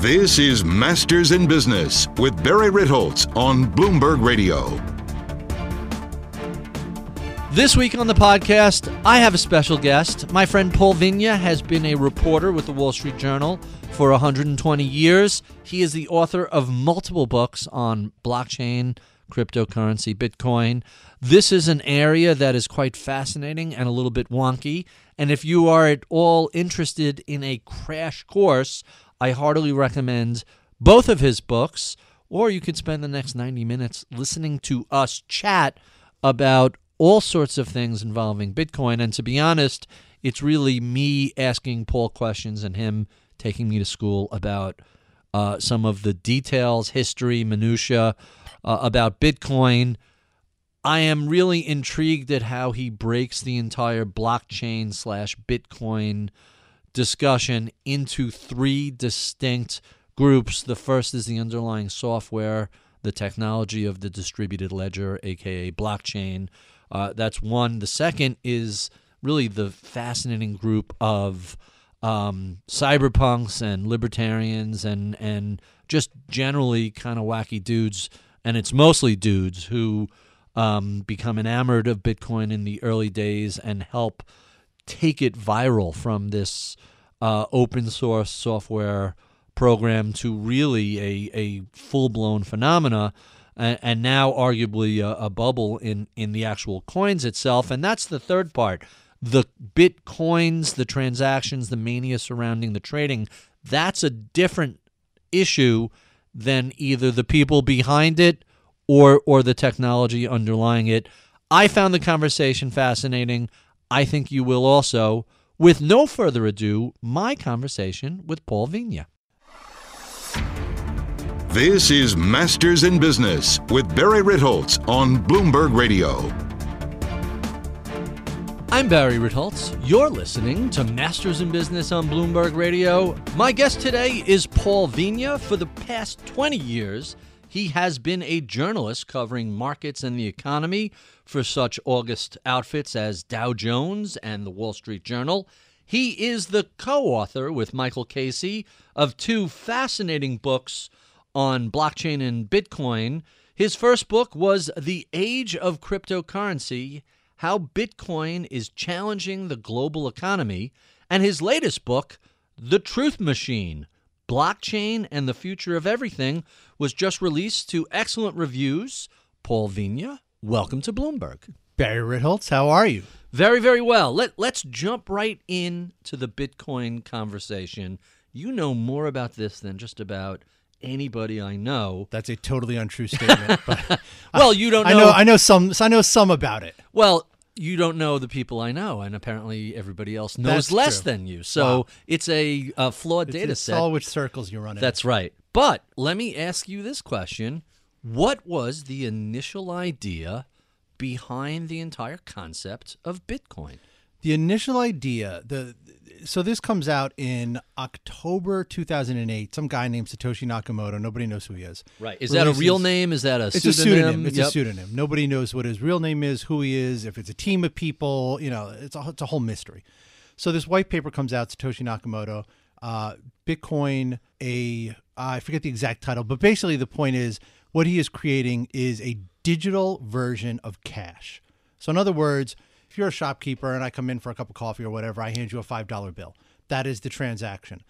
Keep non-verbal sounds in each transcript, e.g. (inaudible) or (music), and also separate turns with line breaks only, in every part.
This is Masters in Business with Barry Ritholtz on Bloomberg Radio.
This week on the podcast, I have a special guest. My friend Paul Vigna has been a reporter with the Wall Street Journal for 120 years. He is the author of multiple books on blockchain, cryptocurrency, Bitcoin. This is an area that is quite fascinating and a little bit wonky. And if you are at all interested in a crash course, I heartily recommend both of his books, or you could spend the next 90 minutes listening to us chat about all sorts of things involving Bitcoin. And to be honest, it's really me asking Paul questions and him taking me to school about uh, some of the details, history, minutia uh, about Bitcoin. I am really intrigued at how he breaks the entire blockchain slash Bitcoin discussion into three distinct groups. The first is the underlying software, the technology of the distributed ledger, aka blockchain. Uh, that's one. The second is really the fascinating group of um, cyberpunks and libertarians and and just generally kind of wacky dudes, and it's mostly dudes who um, become enamored of Bitcoin in the early days and help take it viral from this uh, open source software program to really a, a full blown phenomena and, and now arguably a, a bubble in, in the actual coins itself. And that's the third part. The bitcoins, the transactions, the mania surrounding the trading, that's a different issue than either the people behind it or or the technology underlying it. I found the conversation fascinating. I think you will also. With no further ado, my conversation with Paul Vigna.
This is Masters in Business with Barry Ritholtz on Bloomberg Radio.
I'm Barry Ritholtz. You're listening to Masters in Business on Bloomberg Radio. My guest today is Paul Vigna. For the past 20 years, he has been a journalist covering markets and the economy for such August outfits as Dow Jones and the Wall Street Journal. He is the co author with Michael Casey of two fascinating books on blockchain and Bitcoin. His first book was The Age of Cryptocurrency How Bitcoin is Challenging the Global Economy. And his latest book, The Truth Machine Blockchain and the Future of Everything, was just released to excellent reviews. Paul Vigna, welcome to Bloomberg.
Barry Ritholtz, how are you?
Very, very well. Let, let's jump right in to the Bitcoin conversation. You know more about this than just about anybody I know.
That's a totally untrue statement. (laughs) But
well, you don't know.
I know. I know some. I know some about it.
Well, you don't know the people I know, and apparently everybody else knows
That's
less
true.
than you. So
Wow.
it's a, a flawed
It's,
data
it's
set.
all which circles you run in.
That's right. But let me ask you this question: What was the initial idea behind the entire concept of Bitcoin?
the initial idea. The so this comes out in October 2008. Some guy named Satoshi Nakamoto. Nobody knows who he is.
Right? Is that a real name? Is that a
It's
pseudonym?
a pseudonym. It's
Yep.
a pseudonym. Nobody knows what his real name is, who he is, if it's a team of people. You know, it's a, it's a whole mystery. So this white paper comes out, Satoshi Nakamoto, uh, Bitcoin, a I forget the exact title, but basically the point is what he is creating is a digital version of cash. So in other words, if you're a shopkeeper and I come in for a cup of coffee or whatever, I hand you a five dollar bill. That is the transaction.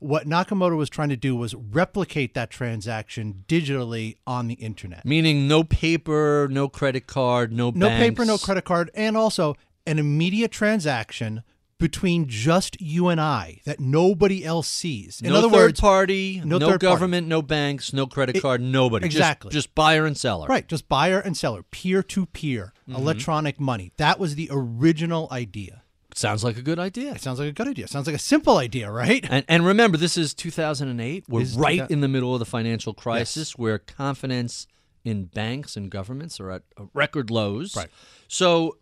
What Nakamoto was trying to do was replicate that transaction digitally on the internet.
Meaning no paper, no credit card, no
No paper, no credit card, and also an immediate transaction between just you and I that nobody else sees. In
no
other
third
words,
party,
no
no,
third party.
government, no banks, no credit
It-
card, nobody.
Exactly.
Just, buyer and seller.
right, just buyer and seller, peer to peer,
Mm-hmm.
electronic money. That was the original idea.
Sounds like a good idea.
It sounds like a good idea. Sounds like a simple idea, right?
And, and remember, this is 2008. We're
is
right
2000
in the middle of the financial crisis where confidence in banks and governments are at uh, record lows.
Right.
So,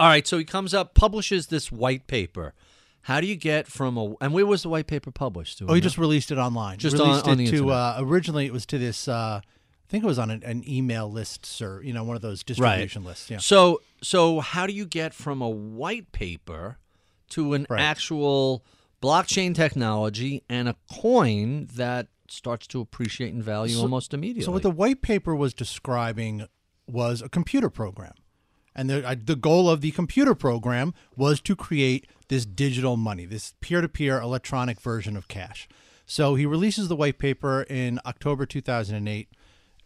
all right, so he comes up, publishes this white paper. How do you get from a and where was the white paper published?
Oh, he just released it online.
Just
released
on- on
it
the
to
internet.
uh, originally it was to this. Uh, I think it was on an, an email list, sir. You know, one of those distribution lists. Yeah.
So so how do you get from a white paper to an
Right.
actual blockchain technology and a coin that starts to appreciate in value almost immediately?
So what the white paper was describing was a computer program, and the the goal of the computer program was to create this digital money, this peer-to-peer electronic version of cash. So he releases the white paper in October 2008,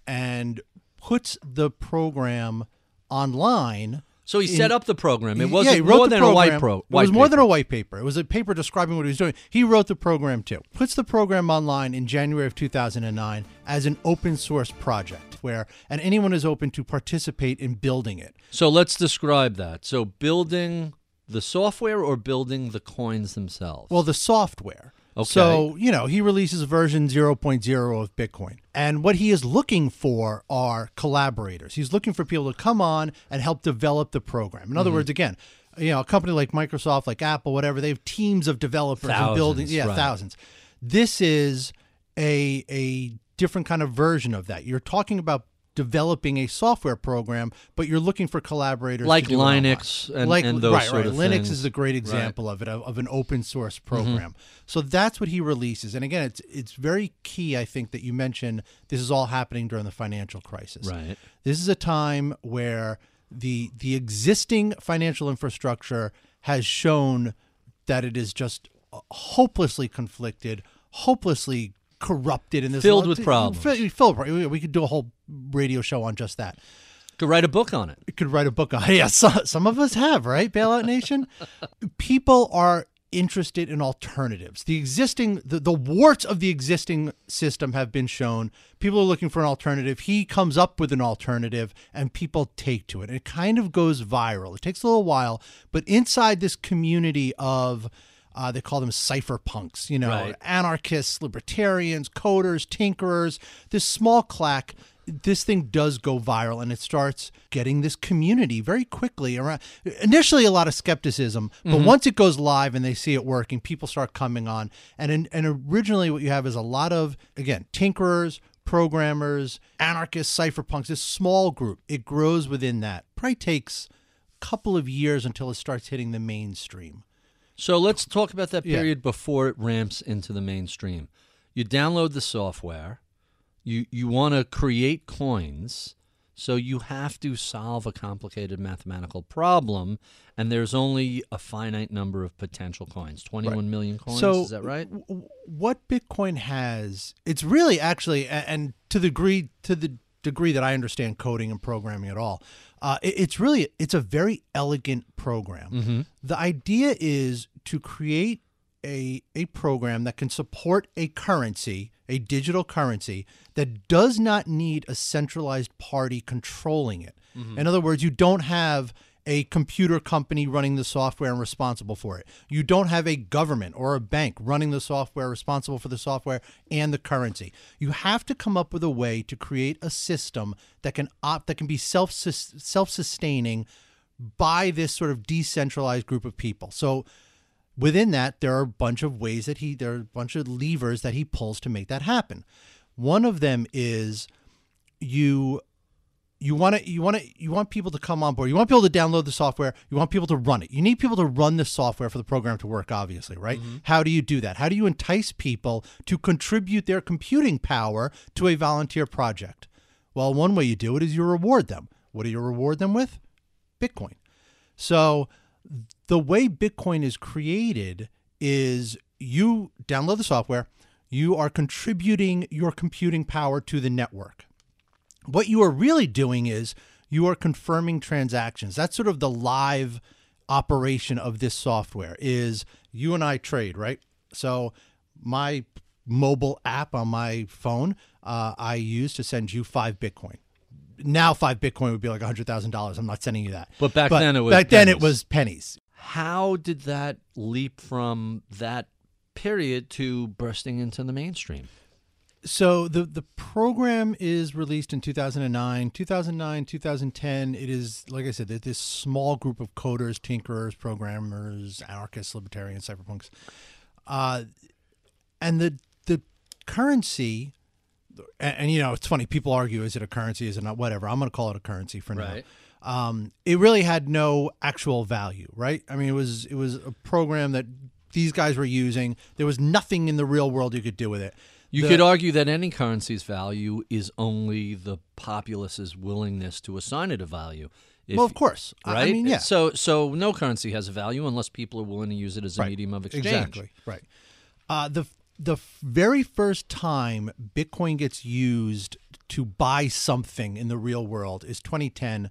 and puts the program online.
So he set up the program. It wasn't
he wrote
more
the
than a white
program.
pro.
It was
white
more than
paper.
a white paper. It was a paper describing what he was doing. He wrote the program too. Puts the program online in January of 2009 as an open source project where and anyone is open to participate in building it.
So let's describe that. So building the software or building the coins themselves.
Well, the software.
Okay.
So, you know, he releases version 0.0 of Bitcoin. And what he is looking for are collaborators. He's looking for people to come on and help develop the program. In other
Mm-hmm.
words, again, you know, a company like Microsoft, like Apple, whatever, they have teams of developers and building,
Thousands,
yeah,
right.
thousands. This is a a different kind of version of that. You're talking about developing a software program, but you're looking for collaborators
Like. Linux and-
like
and those
right,
sort
right.
of
Linux
things.
is a great example of it of, of an open source
Mm-hmm.
program. So that's what he releases. And again, it's it's very key. I think that you mentioned this is all happening during the financial crisis.
Right.
This is a time where the the existing financial infrastructure has shown that it is just hopelessly conflicted, hopelessly corrupted, and there's
Filled
lot-
with problems.
fi- Filled. We could do a whole radio show on just that.
Could write a book on it.
could write a book on (laughs) yeah some, some of us have right bailout nation? (laughs) People are interested in alternatives. The existing the, the warts of the existing system have been shown. People are looking for an alternative. He comes up with an alternative and people take to it. It kind of goes viral. It takes a little while but inside this community of uh, they call them cypherpunks, you know,
Right.
anarchists, libertarians, coders, tinkerers, this small clack. This thing does go viral and it starts getting this community very quickly around. Initially, a lot of skepticism, but mm-hmm. once it goes live and they see it working, people start coming on. And in, and originally, what you have is a lot of again tinkerers, programmers, anarchists, cypherpunks. This small group. It grows within that. Probably takes a couple of years until it starts hitting the mainstream.
So let's talk about that
Yeah.
period before it ramps into the mainstream. You download the software. You you want to create coins, so you have to solve a complicated mathematical problem, and there's only a finite number of potential coins. Twenty-one million coins.
So
is that right?
w- what Bitcoin has, it's really actually, and to the degree to the degree that I understand coding and programming at all, uh, it- it's really it's a very elegant program. The idea is to create a a program that can support a currency, a digital currency that does not need a centralized party controlling it. Mm-hmm. In other words, you don't have a computer company running the software and responsible for it. You don't have a government or a bank running the software responsible for the software and the currency. You have to come up with a way to create a system that can opt that can be self self-sustaining by this sort of decentralized group of people. So within that there are a bunch of ways that he there are a bunch of levers that he pulls to make that happen. One of them is you you want to you want to you want people to come on board. You want people to download the software. You want people to run it. You need people to run the software for the program to work. Obviously, right? Mm-hmm. How do you do that? How do you entice people to contribute their computing power to a volunteer project? Well, one way you do it is you reward them. What do you reward them with? Bitcoin. So the way Bitcoin is created is you download the software, you are contributing your computing power to the network. What you are really doing is you are confirming transactions. That's sort of the live operation of this software is you and I trade, right? So my mobile app on my phone, uh, I use to send you five Bitcoin. Now five Bitcoin would be like hundred thousand dollars. I'm not sending you that.
But back then it was
back then it was pennies.
How did that leap from that period to bursting into the mainstream?
So the the program is released in 2009, 2009, 2010. It is like I said, this small group of coders, tinkerers, programmers, anarchists, libertarians, cypherpunks, uh, and the the currency. And, and, you know, it's funny. People argue: is it a currency? Is it not? Whatever. I'm going to call it a currency for
Right.
Um, it really had no actual value, right? I mean, it was it was a program that these guys were using. There was nothing in the real world you could do with it.
You
The-
could argue that any currency's value is only the populace's willingness to assign it a value. If-
well, of course.
Right?
I mean, yeah.
So, so no currency has a value unless people are willing to use it as a
Right.
medium of exchange.
Exactly. Right. Uh, the the very first time Bitcoin gets used to buy something in the real world is 2010.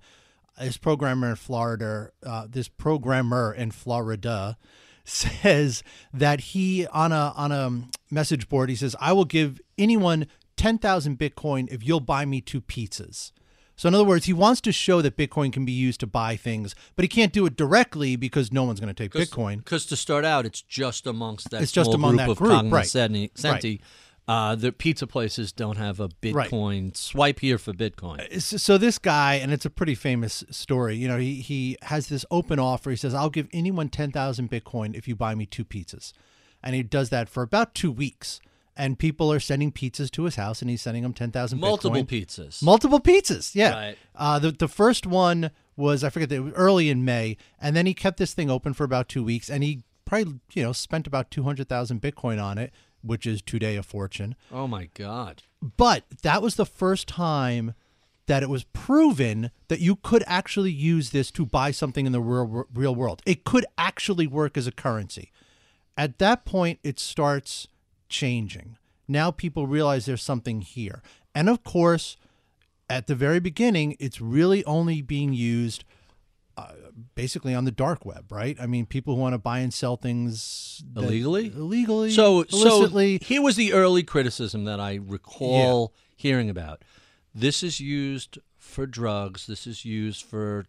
This programmer in Florida, uh, this programmer in Florida, (laughs) says that he on a on a message board he says I will give anyone 10,000 Bitcoin if you'll buy me two pizzas. So in other words, he wants to show that Bitcoin can be used to buy things, but he can't do it directly because no one's going to take Bitcoin.
Because to start out, it's just amongst that
It's just
small
among
group
that
of
group, right.
centi. Uh, the pizza places don't have a
Right.
Bitcoin swipe here for Bitcoin.
So this guy and it's a pretty famous story you know he, he has this open offer he says i'll give anyone 10000 bitcoin if you buy me two pizzas and he does that for about two weeks and people are sending pizzas to his house and he's sending them 10000
Multiple
bitcoin.
pizzas.
multiple pizzas yeah
Right.
uh, the, the first one was i forget it was early in may and then he kept this thing open for about two weeks and he probably you know spent about 200000 bitcoin on it which is today a fortune
oh my God.
but that was the first time that it was proven that you could actually use this to buy something in the real, real world. It could actually work as a currency. At that point, it starts changing. Now people realize there's something here. And of course, at the very beginning, it's really only being used uh, basically on the dark web, right? I mean, people who want to buy and sell things
Illegally?
illegally,
So, so here was the early criticism that I recall hearing about. This is used for drugs. This is used for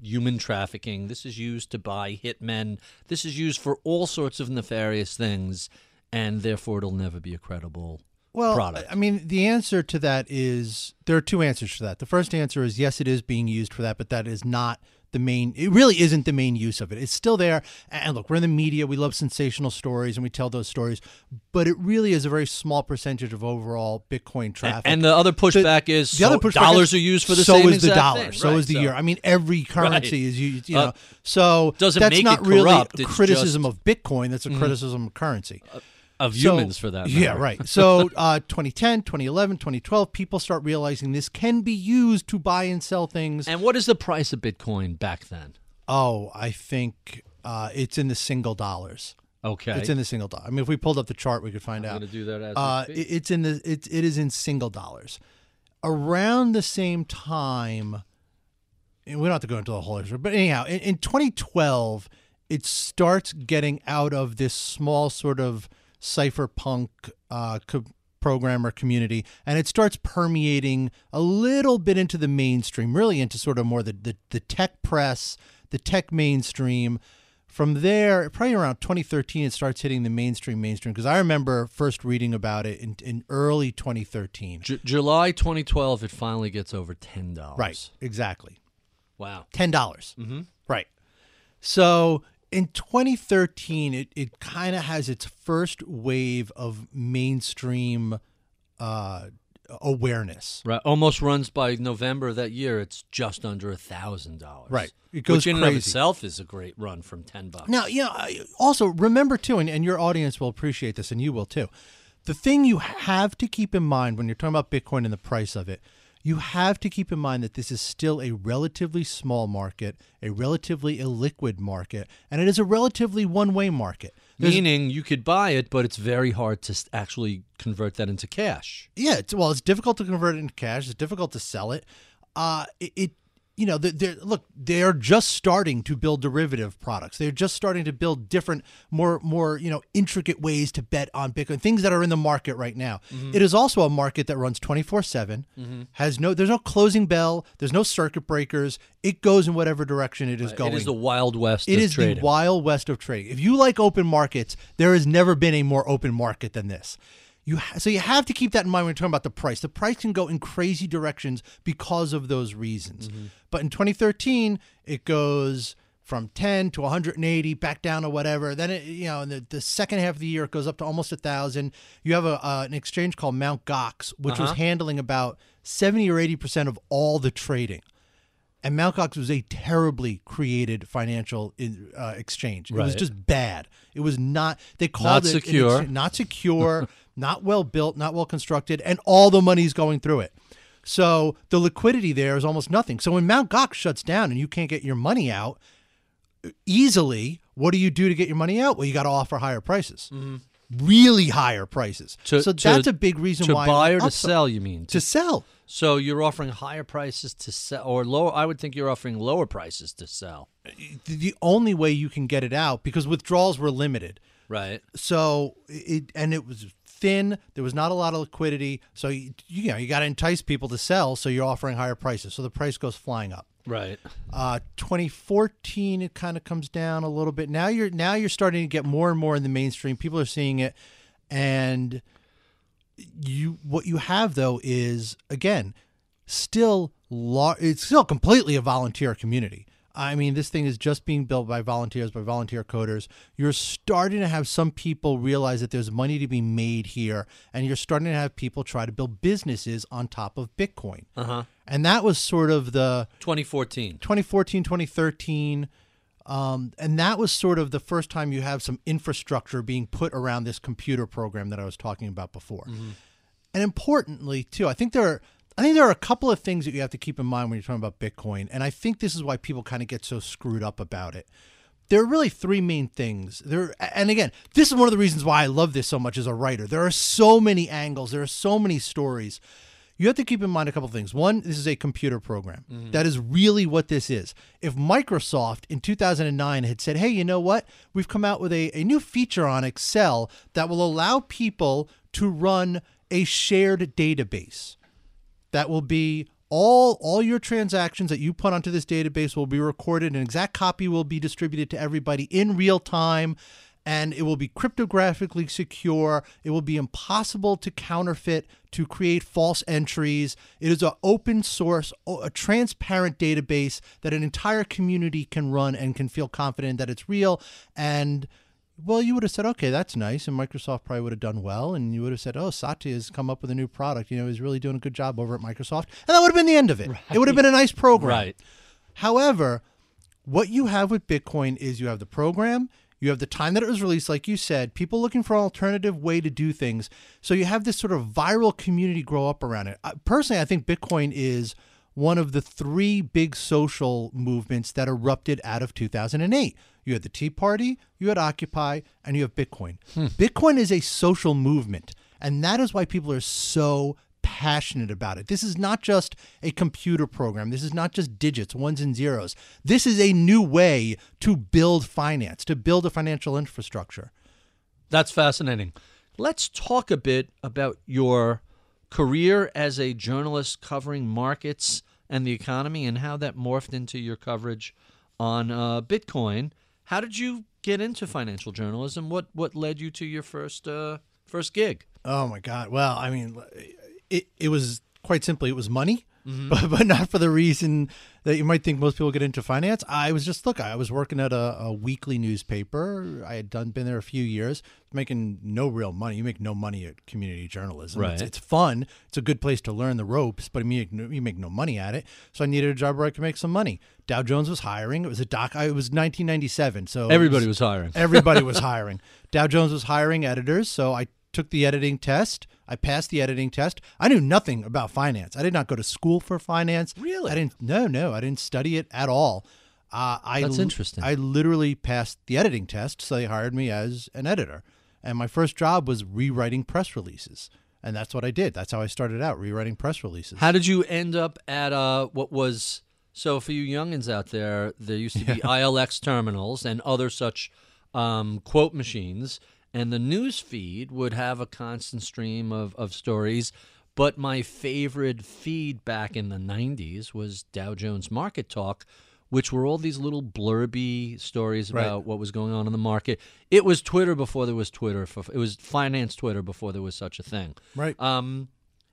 human trafficking. This is used to buy hitmen. This is used for all sorts of nefarious things, and therefore it'll never be a credible
well,
product.
I mean, the answer to that is there are two answers to that. The first answer is yes, it is being used for that, but that is not the main. It really isn't the main use of it. It's still there. And look, we're in the media. We love sensational stories, and we tell those stories. But it really is a very small percentage of overall Bitcoin traffic.
and the other pushback is
the other pushback
dollars
is-
are used for the
so
same
is the dollar,
thing.
so
Right,
is the
so-
euro. I mean, every (laughs) currency
Right.
is used. You
Uh,
so
doesn't
that's
make
not
it
really a criticism
just- Mm-hmm.
of Bitcoin. That's a criticism of currency.
Of
So-
humans for that. matter.
Yeah, right. So (laughs) uh, 2010, 2011, 2012, people start realizing this can be used to buy and sell things.
And what is the price of Bitcoin back then?
oh, I think uh, it's in the single dollars.
Okay,
It's in the single dollar. I mean, if we pulled up the chart, we could find
I'm
out.
going to do that as
Uh, it, it's in the it, it is in single dollars. Around the same time, and we don't have to go into the whole history, but anyhow, in, in 2012, it starts getting out of this small sort of cypherpunk uh, co- programmer community, and it starts permeating a little bit into the mainstream, really into sort of more the the, the tech press, the tech mainstream. From there, probably around 2013, it starts hitting the mainstream mainstream because I remember first reading about it in, in early 2013.
J- July 2012, it finally gets over ten dollars.
Right, exactly.
Wow.
ten dollars. Mm-hmm. Right. So in 2013, it, it kind of has its first wave of mainstream uh, awareness.
Right. Almost runs by November of that year. It's just under a thousand dollars.
Right. It goes
Which in and of itself is a great run from ten bucks.
Now, you know, also remember too, and, and your audience will appreciate this, and you will too. The thing you have to keep in mind when you're talking about Bitcoin and the price of it, you have to keep in mind that this is still a relatively small market, a relatively illiquid market, and it is a relatively one-way market. There's-
Meaning you could buy it, but it's very hard to actually convert that into cash.
yeah, it's, well, it's difficult to convert it into cash. It's difficult to sell it. Uh, it, it you know, they're, they're, look, they're just starting to build derivative products. They're just starting to build different, more, more, you know, intricate ways to bet on Bitcoin. Things that are in the market right now. Mm-hmm. It is also a market that runs twenty four seven. Mm-hmm. Has no, there's no closing bell. There's no circuit breakers. It goes in whatever direction it is going.
It is the wild west.
It is
trading.
the wild west of trading. If you like open markets, there has never been a more open market than this. You ha- so you have to keep that in mind when you're talking about the price. The price can go in crazy directions because of those reasons. But in 2013, it goes from 10 to 180 back down to whatever then it you know in the, the second half of the year it goes up to almost a thousand you have a uh, an exchange called mount gox which was handling about 70 or 80 percent of all the trading and Mt. Gox was a terribly created financial in, uh, exchange. It was just bad. It was not. They called
Not
it
secure.
exchange- not secure, (laughs) not well built, not well constructed, and all the money's going through it. So the liquidity there is almost nothing. So when Mt. Gox shuts down and you can't get your money out easily, what do you do to get your money out? Well, you got to offer higher prices, really higher prices.
Mm-hmm. To-
so
to-
that's a big reason why.
to
why
buy or to sell. You mean
To sell.
So you're offering higher prices to sell, or lower? I would think you're offering lower prices to sell.
The- The only way you can get it out because withdrawals were limited.
Right.
so it and it was thin. There was not a lot of liquidity. So you, you know you got to entice people to sell so you're offering higher prices. So the price goes flying up.
Right.
uh 2014 it kind of comes down a little bit. Now you're now you're starting to get more and more in the mainstream. People are seeing it. And you what you have though is again still lar- it's still completely a volunteer community I mean, this thing is just being built by volunteers, by volunteer coders. You're starting to have some people realize that there's money to be made here, and you're starting to have people try to build businesses on top of Bitcoin.
Uh-huh.
And that was sort of the
2014.
2014, 2013. Um, and that was sort of the first time you have some infrastructure being put around this computer program that I was talking about before. And importantly, too, I think there are I think there are a couple of things that you have to keep in mind when you're talking about Bitcoin, and I think this is why people kind of get so screwed up about it. There are really three main things. There, and again, this is one of the reasons why I love this so much as a writer. There are so many angles. There are so many stories. You have to keep in mind a couple of things. One, this is a computer program. Mm-hmm. That is really what this is. If Microsoft in 2009 had said, hey, you know what? We've come out with a, a new feature on Excel that will allow people to run a shared database that will be all all your transactions that you put onto this database will be recorded an exact copy will be distributed to everybody in real time and it will be cryptographically secure. It will be impossible to counterfeit to create false entries. It is an open source a transparent database that an entire community can run and can feel confident that it's real and well, you would have said, okay, that's nice. And Microsoft probably would have done well. And you would have said, oh, Satya has come up with a new product. You know, he's really doing a good job over at Microsoft. And that would have been the end of it. (laughs) It would have been a nice program.
Right.
However, what you have with Bitcoin is you have the program, you have the time that it was released, like you said, people looking for an alternative way to do things. So you have this sort of viral community grow up around it. Personally, I think Bitcoin is one of the three big social movements that erupted out of 2008. You had the Tea Party, you had Occupy, and you have Bitcoin. Hmm. Bitcoin is a social movement, and that is why people are so passionate about it. This is not just a computer program. This is not just digits, ones and zeros. This is a new way to build finance, to build a financial infrastructure.
That's fascinating. Let's talk a bit about your career as a journalist covering markets and the economy and how that morphed into your coverage on uh, Bitcoin. How did you get into financial journalism? What what led you to your first uh, first gig?
Oh my God. Well, I mean, it, it was quite simply, it was money. Mm-hmm. But, but not for the reason that you might think most people get into finance. I was just look. I was working at a, a weekly newspaper. I had done been there a few years, making no real money. You make no money at community journalism. It's,
Right.
it's fun. It's a good place to learn the ropes, but you make, no, you make no money at it. So I needed a job where I could make some money. Dow Jones was hiring. It was a doc. I, it was 1997. So
Everybody was hiring.
Everybody was (laughs) hiring. Dow Jones was hiring editors, so I took the editing test. I passed the editing test. I knew nothing about finance. I did not go to school for finance.
Really?
I didn't. No, no, I didn't study it at all. Uh, I
That's interesting.
I literally passed the editing test, so they hired me as an editor. And my first job was rewriting press releases, and that's what I did. That's how I started out, rewriting press releases.
How did you end up at uh, what was So for you youngins out there, there used to be (laughs) ILX terminals and other such um, quote machines, and the news feed would have a constant stream of, of stories. But my favorite feed back in the 90s was Dow Jones Market Talk, which were all these little blurby stories
Right.
about what was going on in the market. It was Twitter before there was Twitter. For, it was finance Twitter before there was such a thing.
Right.
Um,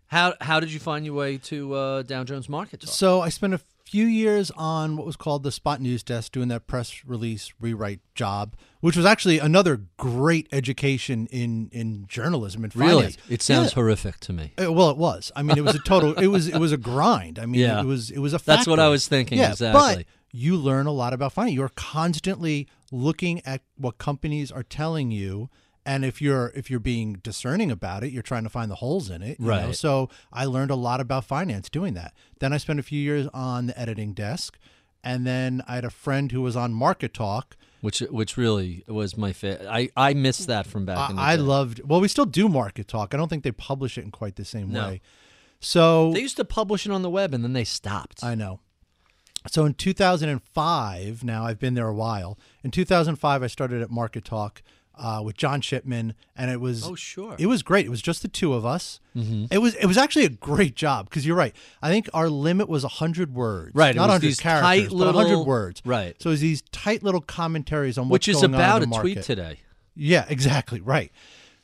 how how did you find your way to uh, Dow Jones Market Talk?
So I spent a few years on what was called the Spot News Desk, doing that press release rewrite job, which was actually another great education in in journalism and
really,
finance.
it sounds
Yeah.
horrific to me.
Uh, well, it was. I mean, it was a total. it was it was a grind. I mean,
Yeah.
it was it was a.
That's what I was thinking,
Yeah,
exactly.
but you learn a lot about finance. You're constantly looking at what companies are telling you, and if you're if you're being discerning about it, you're trying to find the holes in it. you know?
Right.
So I learned a lot about finance doing that. Then I spent a few years on the editing desk, and then I had a friend who was on Market Talk.
Which which really was my favorite. I I missed that from back in the
I, I
day.
loved. Well, we still do Market Talk. I don't think they publish it in quite the same
No.
way. So
They used to publish it on the web and then they stopped.
I know. So in 2005, now I've been there a while. In 2005, I started at Market Talk uh, with John Shipman, and it was
Oh, sure.
it was great. It was just the two of us. Mm-hmm. It was it was actually a great job because you're right. I think our limit was 100 words,
Right,
Not 100 characters,
tight
but 100 words.
right.
So it was these tight little commentaries on
which
what's
is
going on
about a
the
tweet today.
Yeah, exactly. Right.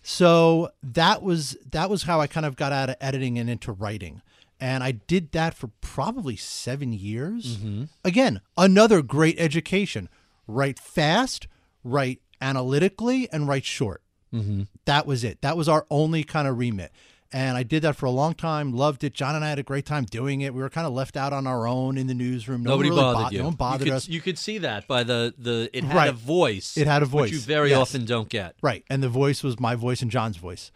So that was that was how I kind of got out of editing and into writing. And I did that for probably seven years. Again, another great education. Write fast, write analytically, and write short. Mm-hmm. That was it. That was our only kind of remit. And I did that for a long time. Loved it. John and I had a great time doing it. We were kind of left out on our own in the newsroom. No
Nobody
really
bothered
bo-
you.
No one bothered
you could,
us.
You could see that by the the it had a voice.
It had a voice.
which you very
yes.
often don't get.
Right. And the voice was my voice and John's voice.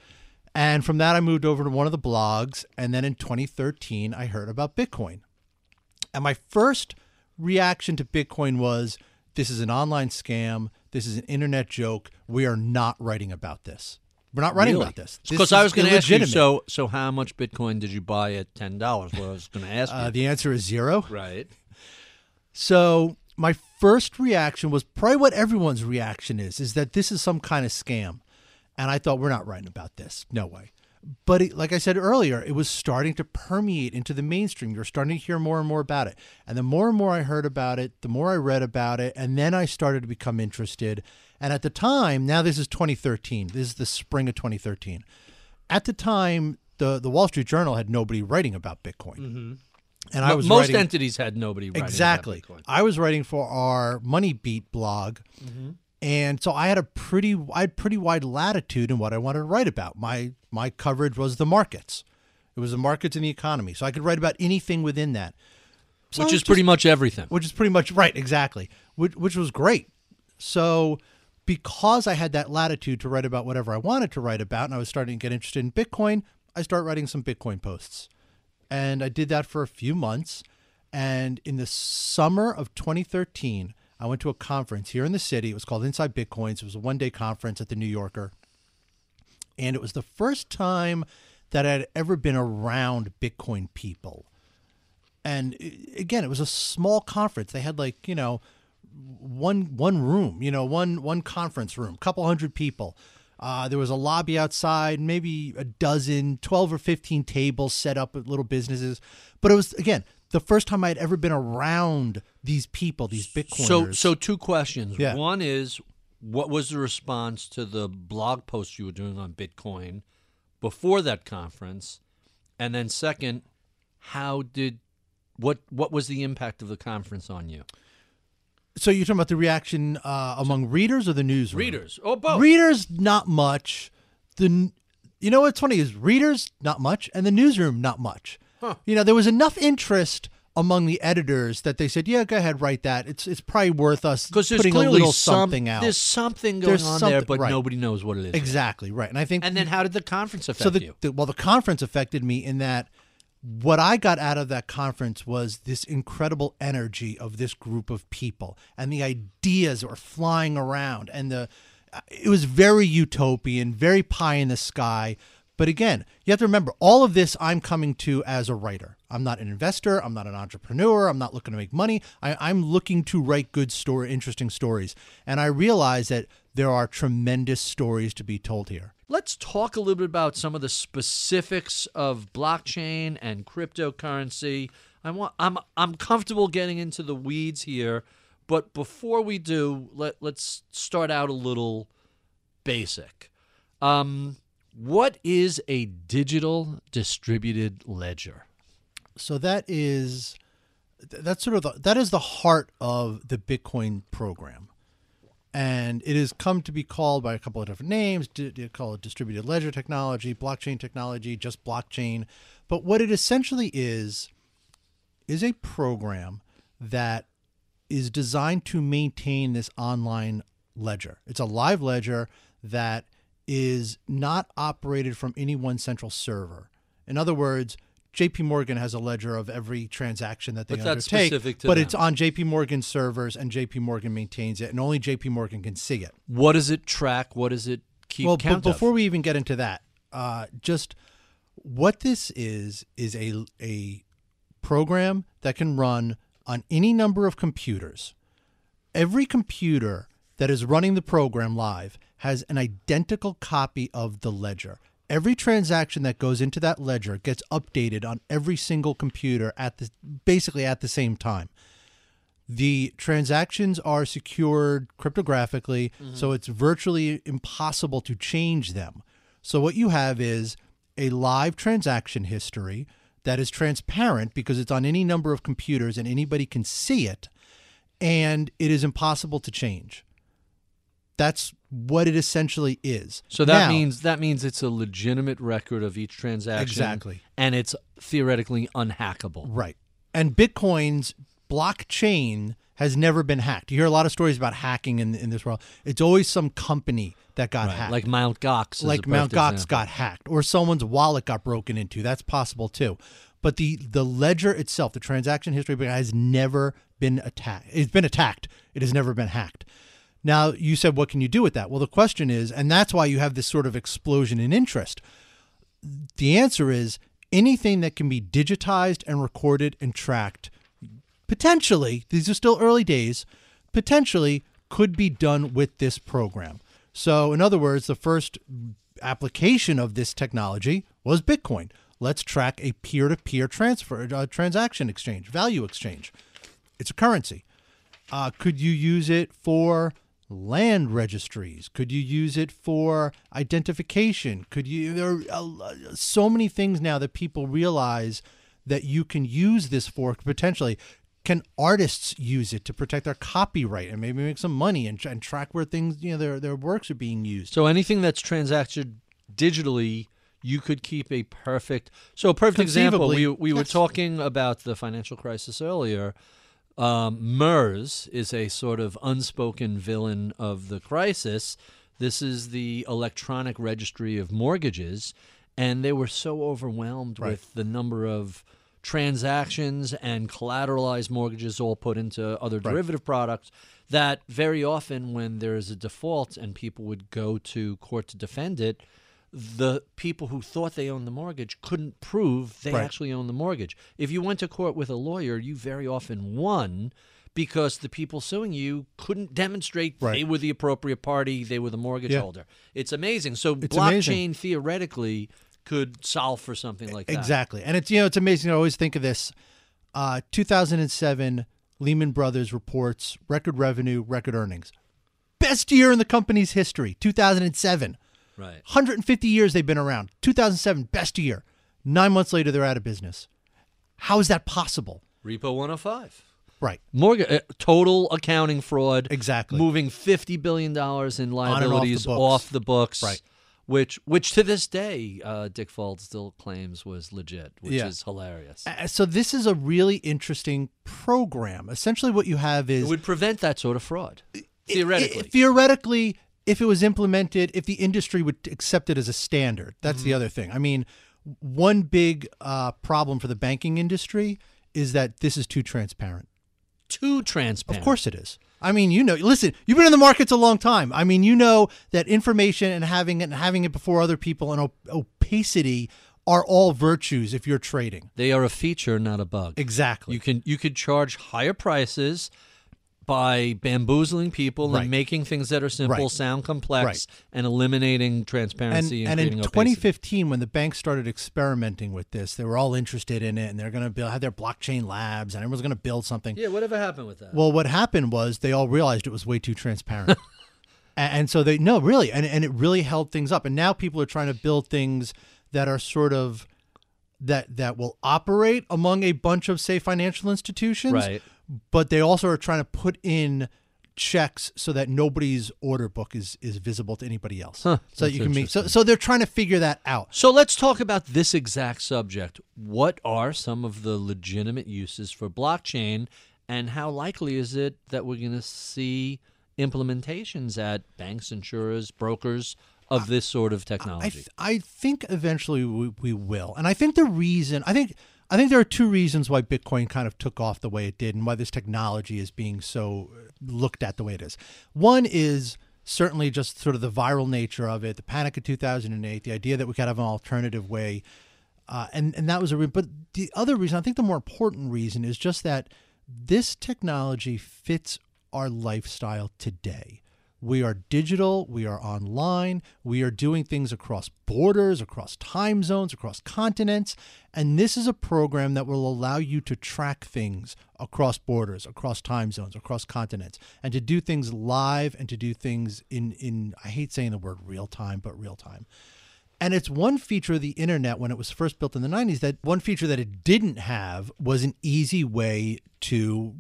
And from that, I moved over to one of the blogs. And then in 2013, I heard about Bitcoin. And my first reaction to Bitcoin was this is an online scam. This is an internet joke. We are not writing about this. We're not writing about this.
Because I was going to ask you. So so how much Bitcoin did you buy at ten dollars? Well, I was going to ask you.
Uh, the answer is zero.
right.
So my first reaction was probably what everyone's reaction is, is that this is some kind of scam. And I thought, we're not writing about this. No way. But it, like I said earlier, it was starting to permeate into the mainstream. You're starting to hear more and more about it. And the more and more I heard about it, the more I read about it. And then I started to become interested. And at the time, now this is 2013, this is the spring of 2013. At the time, the, the Wall Street Journal had nobody writing about Bitcoin. And I was
most
writing,
entities had nobody writing about
exactly. I was writing for our Money Beat blog,
Mm-hmm.
And so I had a pretty I had pretty wide latitude in what I wanted to write about. My my coverage was the markets. It was the markets and the economy, so I could write about anything within that. So
which is pretty much everything.
which is pretty much right, exactly, which, which was great. So, because I had that latitude to write about whatever I wanted to write about, and I was starting to get interested in Bitcoin, I start writing some Bitcoin posts, and I did that for a few months. And in the summer of 2013, I went to a conference here in the city. It was called Inside Bitcoins. It was a one-day conference at the New Yorker, and it was the first time that I'd ever been around Bitcoin people. And again it was a small conference. They had like you know one one room you know one one conference room couple hundred people. Uh, there was a lobby outside maybe a dozen 12 or 15 tables set up at little businesses. But it was again the first time i'd ever been around these people these bitcoiners
So so two questions.
Yeah.
One is what was the response to the blog post you were doing on Bitcoin before that conference? And then second, how did what what was the impact of the conference on you?
so you're talking about the reaction uh, among readers or the newsroom
Readers. Oh both.
Readers, not much. The you know what's funny is readers, not much, and the newsroom, not much. You know, there was enough interest among the editors that they said, "Yeah, go ahead, write that. It's it's probably worth us
because there's
putting a little
some-
something out."
There's something going
There's
on there, but
right.
nobody knows what it is.
exactly right, and I think
And then how did the conference affect
so the,
you?
the well the conference affected me in that what I got out of that conference was this incredible energy of this group of people and the ideas that were flying around and the uh, it was very utopian, very pie in the sky, But again, you have to remember all of this I'm coming to as a writer. I'm not an investor. I'm not an entrepreneur. I'm not looking to make money. I, I'm looking to write good story, interesting stories. And I realize that there are tremendous stories to be told here.
Let's talk a little bit about some of the specifics of blockchain and cryptocurrency. I want I'm I'm comfortable getting into the weeds here, but before we do, let let's start out a little basic. Um, what is a digital distributed ledger?
So that is that's sort of the, that is the heart of the Bitcoin program, and it has come to be called by a couple of different names. They call it distributed ledger technology, blockchain technology, just blockchain. But what it essentially is is a program that is designed to maintain this online ledger. It's a live ledger that is not operated from any one central server. In other words, JP Morgan has a ledger of every transaction that they
But
undertake, but
them.
it's on JP Morgan servers and JP Morgan maintains it and only JP Morgan can see it.
What does it track? What does it keep
well,
count
but
of?
before we even get into that, uh, just what this is is a a program that can run on any number of computers. Every computer that is running the program live has an identical copy of the ledger. Every transaction that goes into that ledger gets updated on every single computer at the basically at the same time. The transactions are secured cryptographically, mm-hmm. so it's virtually impossible to change them. So, what you have is a live transaction history that is transparent because it's on any number of computers and anybody can see it, and it is impossible to change. That's what it essentially is.
so that
Now-
means that means it's a legitimate record of each transaction.
Exactly.
And it's theoretically unhackable.
Right. And Bitcoin's blockchain has never been hacked. You hear a lot of stories about hacking in, in this world. It's always some company that got hacked.
Like Mount Gox. is
like Mount Gox
example.
got hacked or someone's wallet got broken into. That's possible too. But the the ledger itself, the transaction history has never been attacked. It's been attacked. It has never been hacked. Now, you said what can you do with that? Well, the question is, and that's why you have this sort of explosion in interest. The answer is anything that can be digitized and recorded and tracked potentially, these are still early days, potentially could be done with this program. So, in other words, the first application of this technology was Bitcoin. Let's track a peer to peer transfer, uh, transaction exchange, value exchange. It's a currency. Uh, could you use it for land registries? Could you use it for identification? Could you? There are so many things now that people realize that you can use this for potentially. Can artists use it to protect their copyright and maybe make some money and, and track where things, you know, their their works are being used?
So anything that's transacted digitally, you could keep a perfect. So a perfect example. We we were talking about the financial crisis earlier. Um, MERS is a sort of unspoken villain of the crisis. This is the electronic registry of mortgages, and they were so overwhelmed
Right.
with the number of transactions and collateralized mortgages all put into other derivative products that very often when there is a default and people would go to court to defend it the people who thought they owned the mortgage couldn't prove they
Right.
actually owned the mortgage if you went to court with a lawyer you very often won because the people suing you couldn't demonstrate
Right.
they were the appropriate party they were the mortgage
Yeah.
holder it's amazing so
It's
blockchain
amazing.
theoretically could solve for something like that
Exactly. And it's you know it's amazing. I always think of this. Uh, 2007, Lehman Brothers reports record revenue, record earnings, best year in the company's history. 2007,
right
150 years they've been around. 2007, best year. Nine months later, they're out of business. How is that possible?
repo 105
Right.
Mortgage uh, total accounting fraud.
Exactly.
Moving fifty billion dollars in
and off the
liabilities off the books.
Right.
Which, which to this day, uh, Dick Fuld still claims was legit, which
Yeah.
is hilarious.
Uh, So this is a really interesting program. Essentially, what you have is
It would prevent that sort of fraud, theoretically.
theoretically, if it was implemented, if the industry would accept it as a standard, that's
Mm-hmm.
the other thing. I mean, one big uh, problem for the banking industry is that this is too transparent.
Too transparent.
Of course, it is. I mean, you know, listen, you've been in the markets a long time. I mean, you know that information and having it and having it before other people and op- opacity are all virtues if you're trading.
They are a feature, not a bug.
Exactly.
You can you could charge higher prices by bamboozling people
Right.
and making things that are simple
Right.
sound complex
Right.
and eliminating transparency and,
and in
creating opacity.
2015 when the banks started experimenting with this they were all interested in it and they're going to build have their blockchain labs and everyone's going to build something
Yeah, whatever happened with that?
well what happened was they all realized it was way too transparent (laughs) A- and, so they no really and, and it really held things up and now people are trying to build things that are sort of that that will operate among a bunch of say financial institutions
Right.
But they also are trying to put in checks so that nobody's order book is is visible to anybody else
Huh,
so that you can make so so they're trying to figure that out
So let's talk about this exact subject. What are some of the legitimate uses for blockchain, and how likely is it that we're going to see implementations at banks, insurers, brokers of this sort of
I,
technology?
th- I think eventually we, we will and i think the reason i think i think there are two reasons why bitcoin kind of took off the way it did and why this technology is being so uh, looked at the way it is one is certainly just sort of the viral nature of it the panic of 2008 the idea that we could have an alternative way uh, and and that was a re- but the other reason I think the more important reason is just that this technology fits our lifestyle today. We are digital, we are online, we are doing things across borders, across time zones, across continents, and this is a program that will allow you to track things across borders, across time zones, across continents, and to do things live and to do things in in I hate saying the word real time, but real time. And it's one feature of the internet when it was first built in the 90s that one feature that it didn't have was an easy way to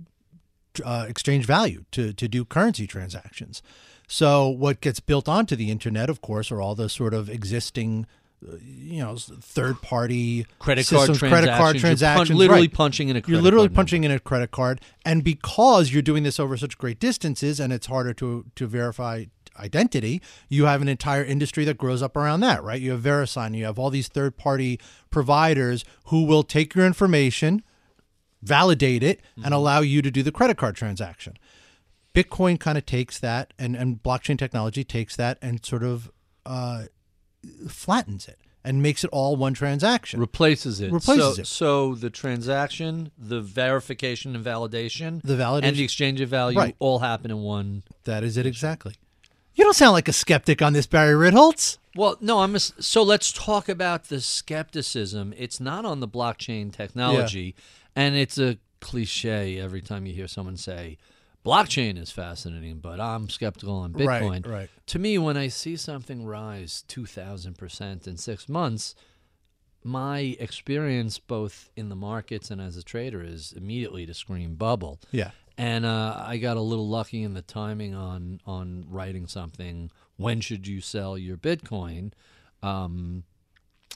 uh, exchange value, to, to do currency transactions. So, what gets built onto the internet, of course, are all the sort of existing, uh, you know, third party
Credit card
systems, credit card
transactions. You're pun- literally
right.
punching in a
You're
credit
literally
card number.
punching in a credit card, and because you're doing this over such great distances, and it's harder to to verify identity, you have an entire industry that grows up around that, right? You have VeriSign, you have all these third party providers who will take your information, validate it, and allow you to do the credit card transaction. Bitcoin kind of takes that, and, and blockchain technology takes that and sort of uh, flattens it and makes it all one transaction.
replaces it.
Replaces
so,
it.
So the transaction, the verification and validation,
The validation-
and the exchange of value
Right.
all happen in one.
That is it exactly. You don't sound like a skeptic on this, Barry Ritholtz.
Well, no, I'm. A, so let's talk about the skepticism. It's not on the blockchain technology, and it's a cliche every time you hear someone say, "Blockchain is fascinating," but I'm skeptical on
Right,
Bitcoin.
right.
To me, when I see something rise two thousand percent in six months, my experience both in the markets and as a trader is immediately to scream bubble.
Yeah.
And uh, I got a little lucky in the timing on on writing something. When should you sell your Bitcoin? Um,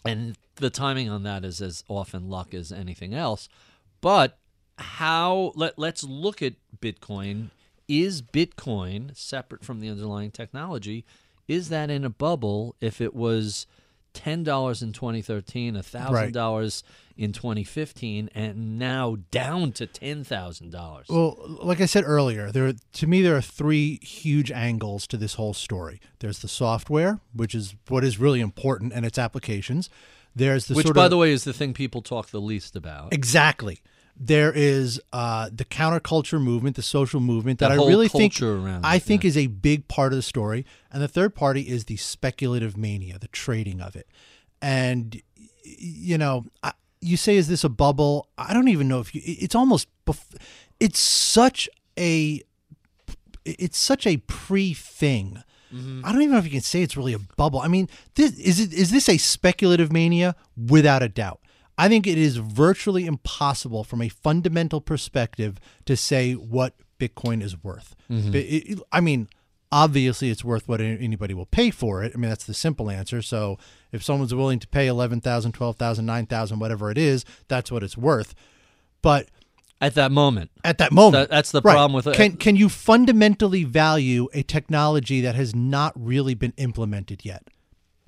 and the timing on that is as often luck as anything else. But how? Let Let's look at Bitcoin. Is Bitcoin separate from the underlying technology? Is that in a bubble? If it was ten dollars in 2013, a thousand dollars in 2015, and now down to ten thousand dollars.
Well, like I said earlier, there to me there are three huge angles to this whole story. There's the software, which is what is really important, and its applications. There's the
Which,
sort
by the way, is the thing people talk the least about.
exactly. There is uh, the counterculture movement, the social movement that
That
I really think
around
I think
yeah.
is a big part of the story. And the third party is the speculative mania, the trading of it. And you know, I, you say, is this a bubble? I don't even know if you. It's almost. Bef- it's such a. It's such a pre thing. Mm-hmm. I don't even know if you can say it's really a bubble. I mean, this is it. Is this a speculative mania? Without a doubt. I think it is virtually impossible from a fundamental perspective to say what Bitcoin is worth. Mm-hmm. But it- it- I mean, obviously it's worth what anybody will pay for it. I mean, that's the simple answer. So if someone's willing to pay 11,000, 12,000, 9,000, whatever it is, that's what it's worth. But
At that moment,
at that moment,
That- that's the
right,
problem with it.
Can can you fundamentally value a technology that has not really been implemented yet?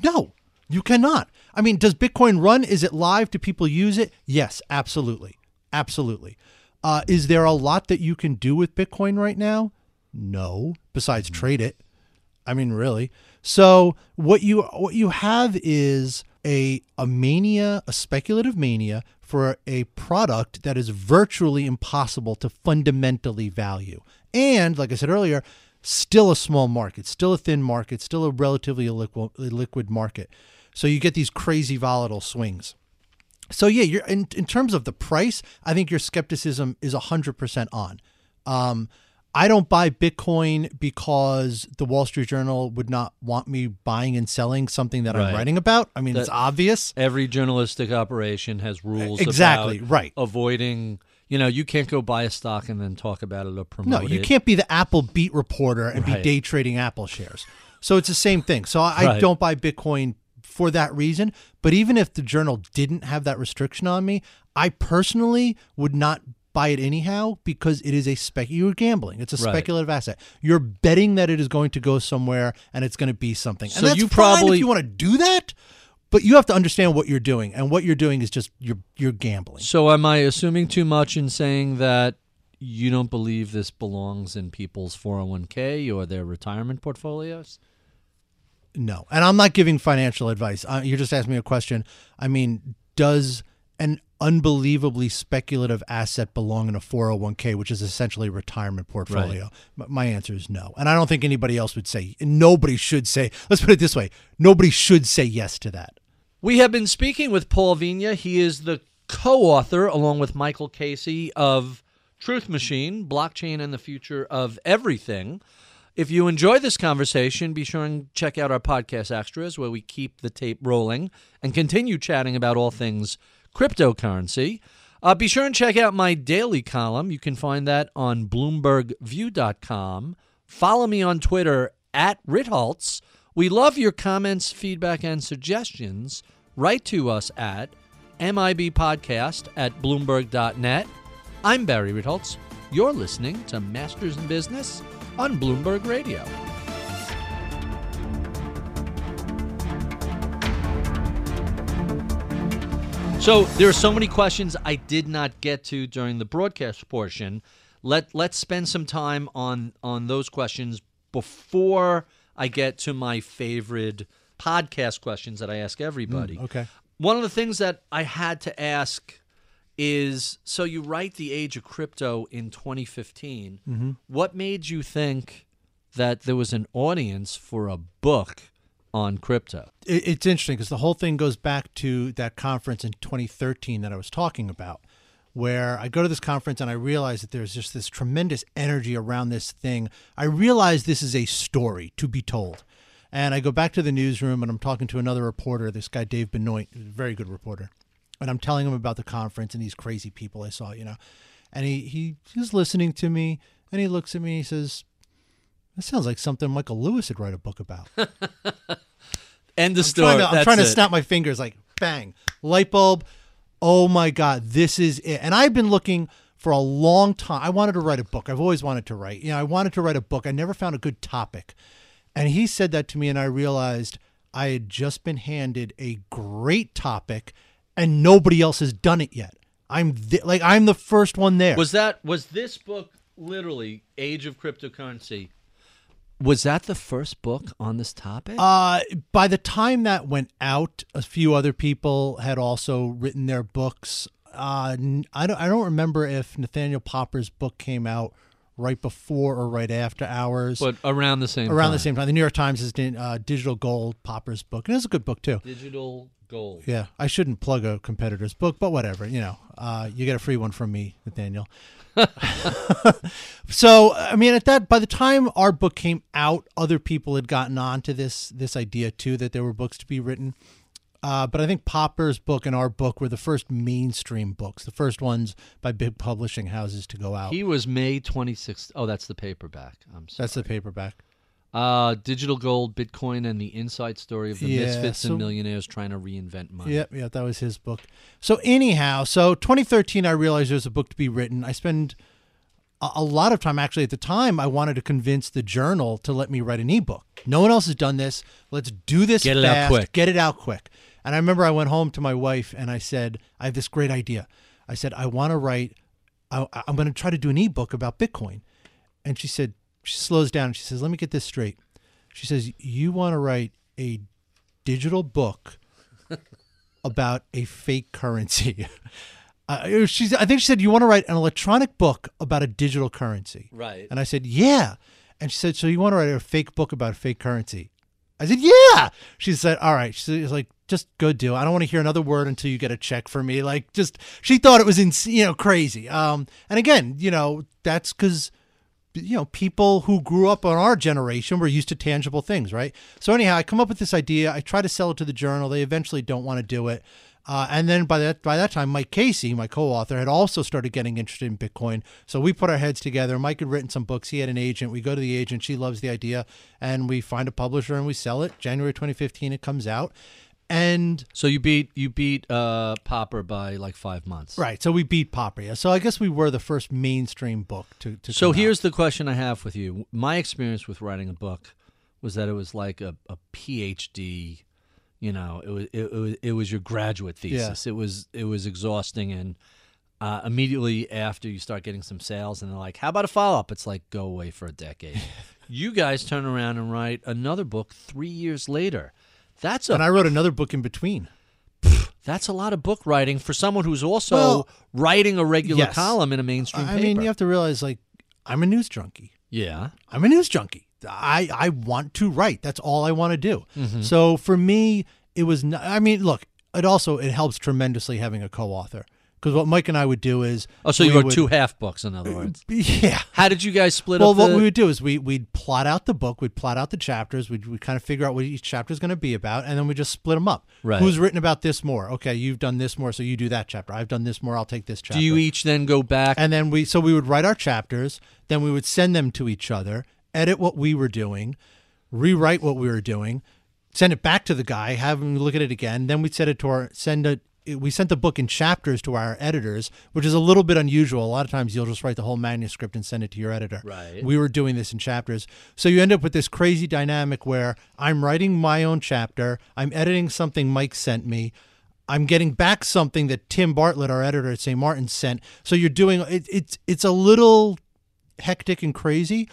No, you cannot. I mean, does Bitcoin run? Is it live? Do people use it? Yes, absolutely, absolutely. Uh, is there a lot that you can do with Bitcoin right now? No, besides trade it. I mean, really. So what you what you have is a a mania, a speculative mania for a product that is virtually impossible to fundamentally value. And like I said earlier, still a small market, still a thin market, still a relatively illiquid market. So you get these crazy volatile swings. So yeah, you're in, in terms of the price, I think your skepticism is 100% on. Um, I don't buy Bitcoin because the Wall Street Journal would not want me buying and selling something that
Right.
I'm writing about. I mean,
That-
it's obvious.
Every journalistic operation has rules
Exactly, right.
avoiding. You know, you can't go buy a stock and then talk about it or promote
No, you
it.
can't be the Apple beat reporter and
Right.
be day trading Apple shares. So it's the same thing. So I, I don't buy Bitcoin for that reason. But even if the journal didn't have that restriction on me, I personally would not buy it anyhow because it is a spec. You're gambling. It's a
Right.
speculative asset. You're betting that it is going to go somewhere and it's going to be something.
So
that's
you probably-
if you want to do that. But you have to understand what you're doing, and what you're doing is just you're you're gambling.
So, am I assuming too much in saying that you don't believe this belongs in people's 401k or their retirement portfolios?
No, and I'm not giving financial advice. Uh, you're just asking me a question. I mean, does an unbelievably speculative asset belong in a 401k, which is essentially a retirement portfolio? M- My answer is no, and I don't think anybody else would say. Nobody should say. Let's put it this way: nobody should say yes to that.
We have been speaking with Paul Vigna. He is the co author, along with Michael Casey, of Truth Machine Blockchain and the Future of Everything. If you enjoy this conversation, be sure and check out our podcast extras where we keep the tape rolling and continue chatting about all things cryptocurrency. Uh, be sure and check out my daily column. You can find that on BloombergView.com. Follow me on Twitter at Ritholtz. We love your comments, feedback, and suggestions. Write to us at MIBpodcast at Bloomberg.net. I'm Barry Ritholtz. You're listening to Masters in Business on Bloomberg Radio. So there are so many questions I did not get to during the broadcast portion. Let let's spend some time on on those questions before I get to my favorite podcast questions that I ask everybody.
Mm, okay.
One of the things that I had to ask is so you write the age of crypto in 2015. Mm-hmm. What made you think that there was an audience for a book on crypto?
It's interesting because the whole thing goes back to that conference in 2013 that I was talking about, where I go to this conference and I realize that there's just this tremendous energy around this thing. I realize this is a story to be told. And I go back to the newsroom and I'm talking to another reporter, this guy, Dave Benoit, very good reporter. And I'm telling him about the conference and these crazy people I saw, you know. And he, he he's listening to me and he looks at me and he says, That sounds like something Michael Lewis would write a book about. (laughs)
End of
I'm
story.
trying to, I'm trying to snap my fingers like bang, light bulb. Oh my God, this is it. And I've been looking for a long time. I wanted to write a book. I've always wanted to write. You know, I wanted to write a book. I never found a good topic. And he said that to me, and I realized I had just been handed a great topic, and nobody else has done it yet. I'm th- like I'm the first one there.
Was that was this book literally Age of Cryptocurrency? Was that the first book on this topic?
Uh, by the time that went out, a few other people had also written their books. Uh, I don't, I don't remember if Nathaniel Popper's book came out right before or right after ours.
but around the same
around
time.
the same time, the New York Times is uh, Digital Gold Popper's book, and it's a good book too.
Digital gold.
Yeah, I shouldn't plug a competitor's book, but whatever. You know, uh, you get a free one from me, Nathaniel. (laughs) so, I mean, at that by the time our book came out, other people had gotten on to this this idea too that there were books to be written. Uh, but I think Popper's book and our book were the first mainstream books, the first ones by big publishing houses to go out.
He was May 26th. Oh, that's the paperback. I'm sorry.
That's the paperback.
Uh, Digital Gold, Bitcoin, and the inside story of the
Yeah,
misfits
so-
and millionaires trying to reinvent money.
Yep, yeah, that was his book. So anyhow, so 2013, I realized there's a book to be written. I spend a, a lot of time actually at the time. I wanted to convince the journal to let me write an ebook. No one else has done this. Let's do this.
Get it out quick.
Get it out quick. And I remember I went home to my wife and I said, I have this great idea. I said I want to write. I, I'm going to try to do an ebook about Bitcoin. And she said she slows down and she says, "Let me get this straight." She says, "You want to write a digital book (laughs) about a fake currency. (laughs) Uh, she's, I think she said, You want to write an electronic book about a digital currency.
Right.
And I said, Yeah. And she said, So you want to write a fake book about a fake currency? I said, Yeah. She said, All right. She's like, Just go do it. I don't want to hear another word until you get a check for me. Like, just, she thought it was, ins- you know, crazy. Um, and again, you know, that's because you know, people who grew up on our generation were used to tangible things, right? So anyhow, I come up with this idea. I try to sell it to the journal. They eventually don't want to do it. Uh, and then by that by that time, Mike Casey, my co-author, had also started getting interested in Bitcoin. So we put our heads together. Mike had written some books. He had an agent. We go to the agent. She loves the idea, and we find a publisher and we sell it. January 2015, it comes out, and
So you beat you beat uh, Popper by like five months.
right. So we beat Popper. So I guess we were the first mainstream book to. to
So
come out.
here's the question I have with you. My experience with writing a book was that it was like a, a PhD. You know, it was it, it was it was your graduate thesis. It was it was exhausting, and uh, immediately after you start getting some sales, and they're like, "How about a follow up?" It's like go away for a decade. (laughs) you guys turn around and write another book three years later. That's a
and I wrote another book in between.
that's a lot of book writing for someone who's also
Well,
writing a regular
yes.
column in a mainstream
I
paper.
mean, you have to realize, like, I'm a news junkie.
yeah.
I'm a news junkie. I, I want to write. That's all I want to do.
Mm-hmm.
So for me, it was. Not, I mean, look. It also it helps tremendously having a co-author because what Mike and I would do is.
Oh, so
we
you wrote
would-
two half books, in other words. (laughs)
Yeah.
How did you guys split
Well,
up?
what
the-
we would do is we we'd plot out the book, we'd plot out the chapters, we'd, we'd kind of figure out what each chapter is going to be about, and then we just split them up.
Right.
Who's written about this more? Okay, you've done this more, so you do that chapter. I've done this more, I'll take this chapter.
Do you each then go back?
And then we so we would write our chapters, then we would send them to each other, edit what we were doing, rewrite what we were doing, send it back to the guy, have him look at it again. Then we'd send it to our send it. We sent the book in chapters to our editors, which is a little bit unusual. A lot of times you'll just write the whole manuscript and send it to your editor.
Right.
We were doing this in chapters. So you end up with this crazy dynamic where I'm writing my own chapter, I'm editing something Mike sent me, I'm getting back something that Tim Bartlett, our editor at St. Martin, sent. So you're doing it, it's it's a little hectic and crazy,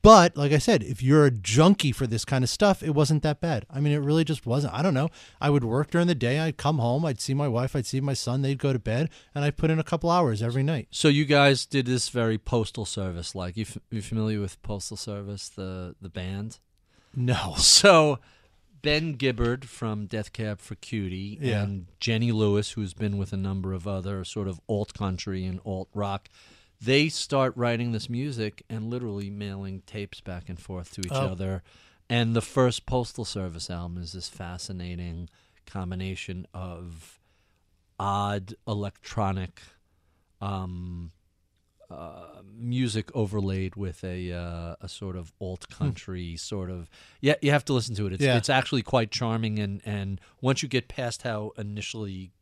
but like I said, if you're a junkie for this kind of stuff, it wasn't that bad. I mean, it really just wasn't. I don't know. I would work during the day. I'd come home. I'd see my wife. I'd see my son. They'd go to bed, and I'd put in a couple hours every night.
so you guys did this very postal service like. You f- you familiar with Postal Service, the the band?
No. (laughs)
So Ben Gibbard from Death Cab for Cutie
Yeah.
and Jenny Lewis, who's been with a number of other sort of alt country and alt rock, they start writing this music and literally mailing tapes back and forth to each
Oh.
other. And the first Postal Service album is this fascinating combination of odd electronic um, uh, music overlaid with a uh, a sort of alt country sort of yeah you have to listen to it it's
Yeah.
it's actually quite charming and and once you get past how initially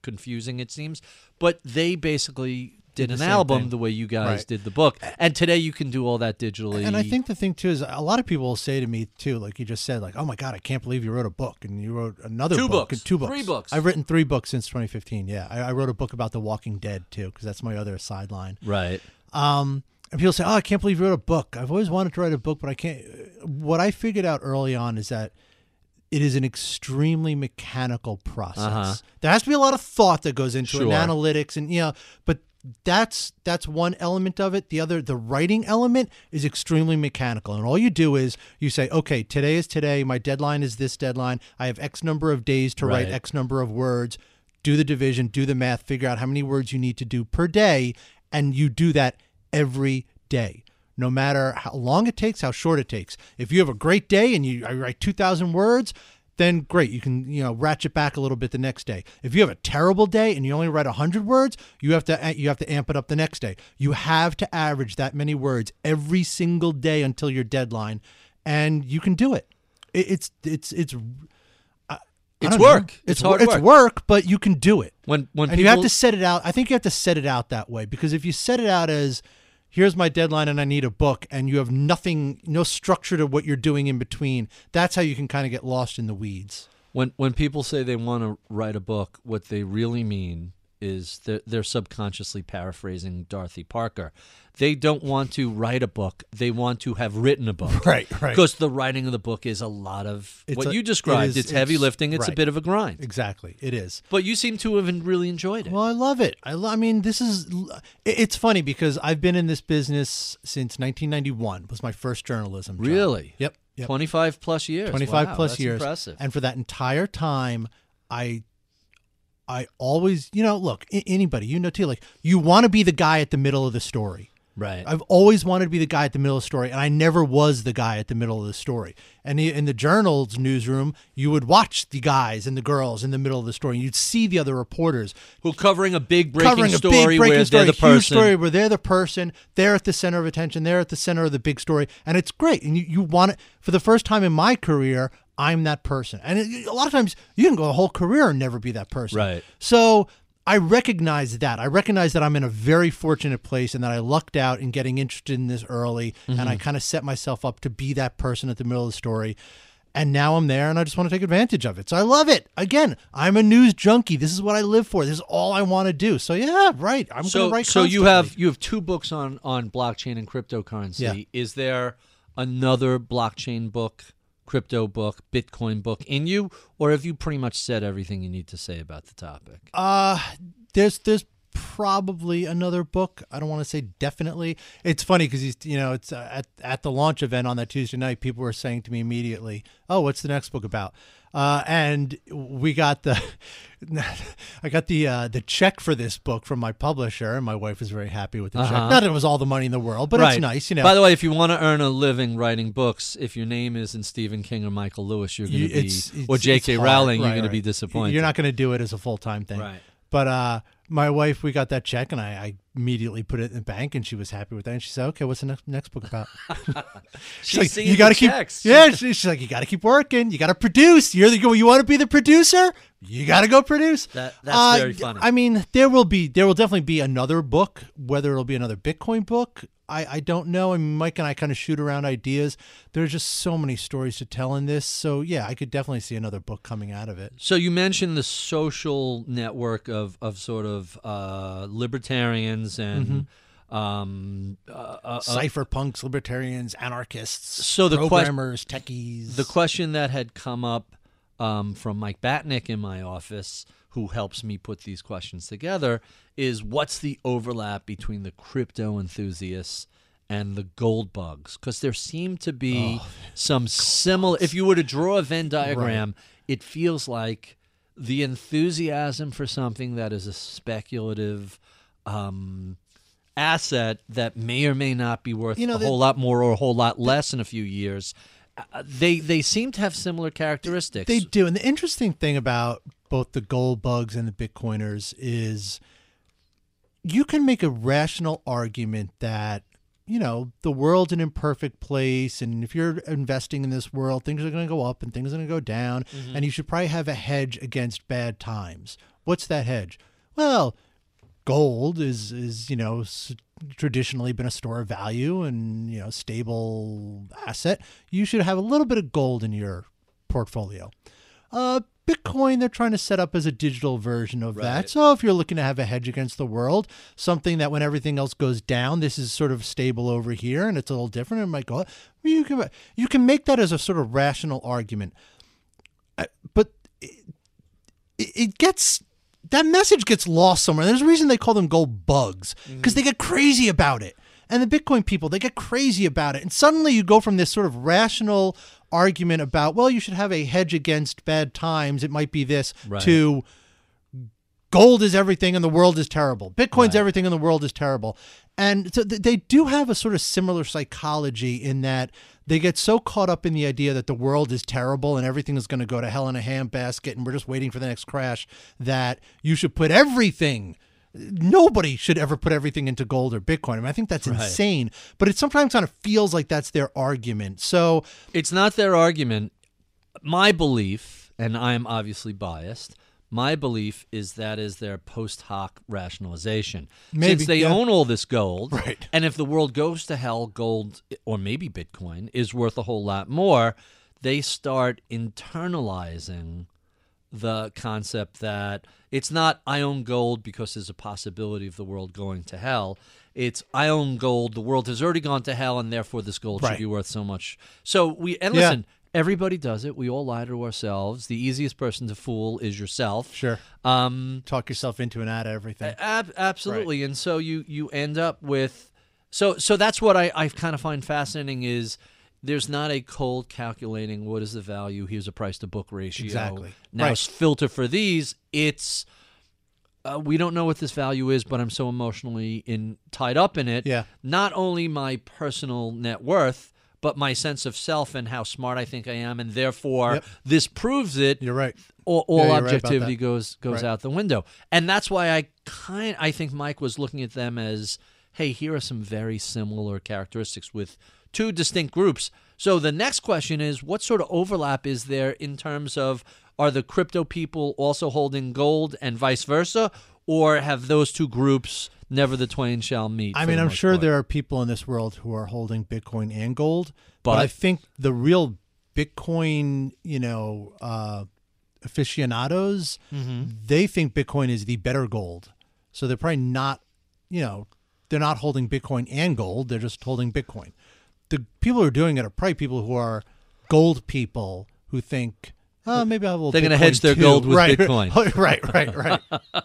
confusing it seems but they basically did an album
thing.
the way you guys
Right.
did the book and today you can do all that digitally
And I think the thing too is a lot of people will say to me too, like you just said, like, "Oh my god, I can't believe you wrote a book and you wrote another
Two
book,
books.
and two books,
Three books.
I've written three books since 2015. Yeah, I, I wrote a book about The Walking Dead too, because that's my other sideline.
right
Um, and people say, "Oh, I can't believe you wrote a book." I've always wanted to write a book, but I can't. What I figured out early on is that it is an extremely mechanical process.
Uh-huh.
There has to be a lot of thought that goes into it,
Sure.
and analytics, and you know, but that's that's one element of it. The other, the writing element, is extremely mechanical, and all you do is you say, "Okay, today is today. My deadline is this deadline. I have X number of days to write X number of words." Do the division, do the math, figure out how many words you need to do per day, and you do that every day no matter how long it takes how short it takes if you have a great day and you I write 2000 words then great you can you know ratchet back a little bit the next day if you have a terrible day and you only write 100 words you have to eh, you have to amp it up the next day you have to average that many words every single day until your deadline and you can do it, it it's it's it's
It's
know.
work.
It's,
It's hard
It's
work.
work, but you can do it
when when
and
people
you have to set it out. I think you have to set it out that way because if you set it out as here's my deadline and I need a book and you have nothing no structure to what you're doing in between, that's how you can kind of get lost in the weeds.
when when people say they want to write a book, what they really mean is they're, they're subconsciously paraphrasing Dorothy Parker. They don't want to write a book; they want to have written a book. (laughs)
Right, right.
Because the writing of the book is a lot of
It's
what
a-
you described.
is-
it's heavy
it's-
lifting. It's a bit of a grind.
Exactly, it is.
But you seem to have really enjoyed it.
Well, I love it. I, lo- I mean, this is. It's funny because I've been in this business since 1991. Was my first journalism. job.
Really?
Yep. Yep.
25 plus years.
25
Wow,
plus
that's
years.
Impressive.
And for that entire time, I I always, you know, look, anybody, you know too, like you want to be the guy at the middle of the story.
Right.
I've always wanted to be the guy at the middle of the story, and I never was the guy at the middle of the story. And in the journal's newsroom, you would watch the guys and the girls in the middle of the story. You'd see the other reporters
Who covering a big breaking
covering a
story
big breaking
where
story,
they're the person.
story where they're the person, they're at the center of attention, they're at the center of the big story, and it's great. And you, you want it for the first time in my career. I'm that person, and it, a lot of times you can go a whole career and never be that person.
Right.
So I recognize that. I recognize that I'm in a very fortunate place, and that I lucked out in getting interested in this early, and I
Mm-hmm.
kind of set myself up to be that person at the middle of the story. And now I'm there and I just want to take advantage of it. So I love it. Again, I'm a news junkie. This is what I live for. This is all I want to do. So yeah, right. I'm going to write
so you have you have two books on on blockchain and cryptocurrency.
Yeah.
Is there another blockchain book, crypto book, Bitcoin book in you, or have you pretty much said everything you need to say about the topic?
Uh there's there's probably another book. I don't want to say definitely. It's funny because he's you know it's uh, at at the launch event on that Tuesday night. People were saying to me immediately, "Oh, what's the next book about?" Uh, and we got the (laughs) I got the uh, the check for this book from my publisher, and my wife was very happy with the check.
Uh-huh.
Not that it was all the money in the world, but it's nice, you know.
By the way, if you want to earn a living writing books, if your name isn't Stephen King or Michael Lewis, you're going to be,
it's-
or J.K. Rowling, you're
Right,
going to be disappointed.
You're not going to do it as a full time thing,
Right.
But uh, my wife, we got that check, and I, I immediately put it in the bank, and she was happy with that. And she said, "Okay, what's the next next book about?" (laughs) (laughs)
She's
like,
seeing
you got to
the
keep,
checks.
yeah. she- She's like, you got to keep working. You got to produce. You're the you want to be the producer. You got to go produce.
That- that's
Uh,
very funny.
I mean, there will be there will definitely be another book. Whether it'll be another Bitcoin book, I I don't know. I mean, Mike and I kind of shoot around ideas. There's just so many stories to tell in this. So yeah, I could definitely see another book coming out of it.
So you mentioned the social network of of sort of uh, libertarians and
Mm-hmm.
um, uh, uh,
Cypherpunks, libertarians, anarchists,
So the
programmers, techies.
the question that had come up um, from Mike Batnick in my office, who helps me put these questions together, is what's the overlap between the crypto enthusiasts and the gold bugs? Because there seem to be some similar. If you were to draw a Venn diagram, it feels like the enthusiasm for something that is a speculative. Um, asset that may or may not be worth
You know,
a
the-
whole lot more or a whole lot less in a few years uh, they they seem to have similar characteristics.
They do. And the interesting thing about both the gold bugs and the Bitcoiners is you can make a rational argument that, you know, the world's an imperfect place. And if you're investing in this world, things are going to go up and things are going to go down. And you should probably have a hedge against bad times. What's that hedge? Well, gold is is you know s- traditionally been a store of value and you know stable asset you should have a little bit of gold in your portfolio uh bitcoin they're trying to set up as a digital version of that. So if you're looking to have a hedge against the world something that when everything else goes down this is sort of stable over here and it's a little different and might go you can you can make that as a sort of rational argument. Uh, but it, it gets that message gets lost somewhere. There's a reason they call them gold bugs because they get crazy about it. And the Bitcoin people, they get crazy about it. And suddenly you go from this sort of rational argument about, well, you should have a hedge against bad times. It might be this
Right.
to gold is everything and the world is terrible. Bitcoin's
Right.
everything and the world is terrible. And so th- they do have a sort of similar psychology in that they get so caught up in the idea that the world is terrible and everything is going to go to hell in a handbasket and we're just waiting for the next crash that you should put everything nobody should ever put everything into gold or bitcoin I, mean, I think that's
Right.
insane but it sometimes kind of feels like that's their argument so
it's not their argument. My belief, and I am obviously biased. My belief is that is their post hoc rationalization.
Maybe,
Since they
yeah.
own all this gold,
Right.
and if the world goes to hell, gold or maybe Bitcoin is worth a whole lot more. They start internalizing the concept that it's not I own gold because there's a possibility of the world going to hell. It's I own gold. The world has already gone to hell, and therefore this gold should be worth so much. So we and
Yeah.
listen. Everybody does it. We all lie to ourselves. The easiest person to fool is yourself.
Sure.
Um,
Talk yourself into and out of everything.
Ab- absolutely. And so you you end up with so so that's what I, I kind of find fascinating is there's not a cold calculating what is the value here's a price to book ratio
Exactly.
now
Right.
filter for these it's uh, we don't know what this value is but i'm so emotionally in tied up in it
Yeah.
not only my personal net worth but my sense of self and how smart i think i am and therefore
Yep.
this proves it
You're right.
all, all
Yeah, you're right
objectivity goes goes
Right.
out the window and that's why i kind i think mike was looking at them as hey here are some very similar characteristics with two distinct groups so the next question is what sort of overlap is there in terms of are the crypto people also holding gold and vice versa or have those two groups never the twain shall meet
I mean, I'm sure
part?
there are people in this world who are holding Bitcoin and gold, but,
But-
I think the real Bitcoin, you know, uh, aficionados,
Mm-hmm.
they think Bitcoin is the better gold. So they're probably not, you know, they're not holding Bitcoin and gold. They're just holding Bitcoin. The people who are doing it are probably people who are gold people who think, oh, maybe I'll have a little
They're gonna hedge their
too."
gold with
right.
Bitcoin. (laughs)
right, right, right. (laughs)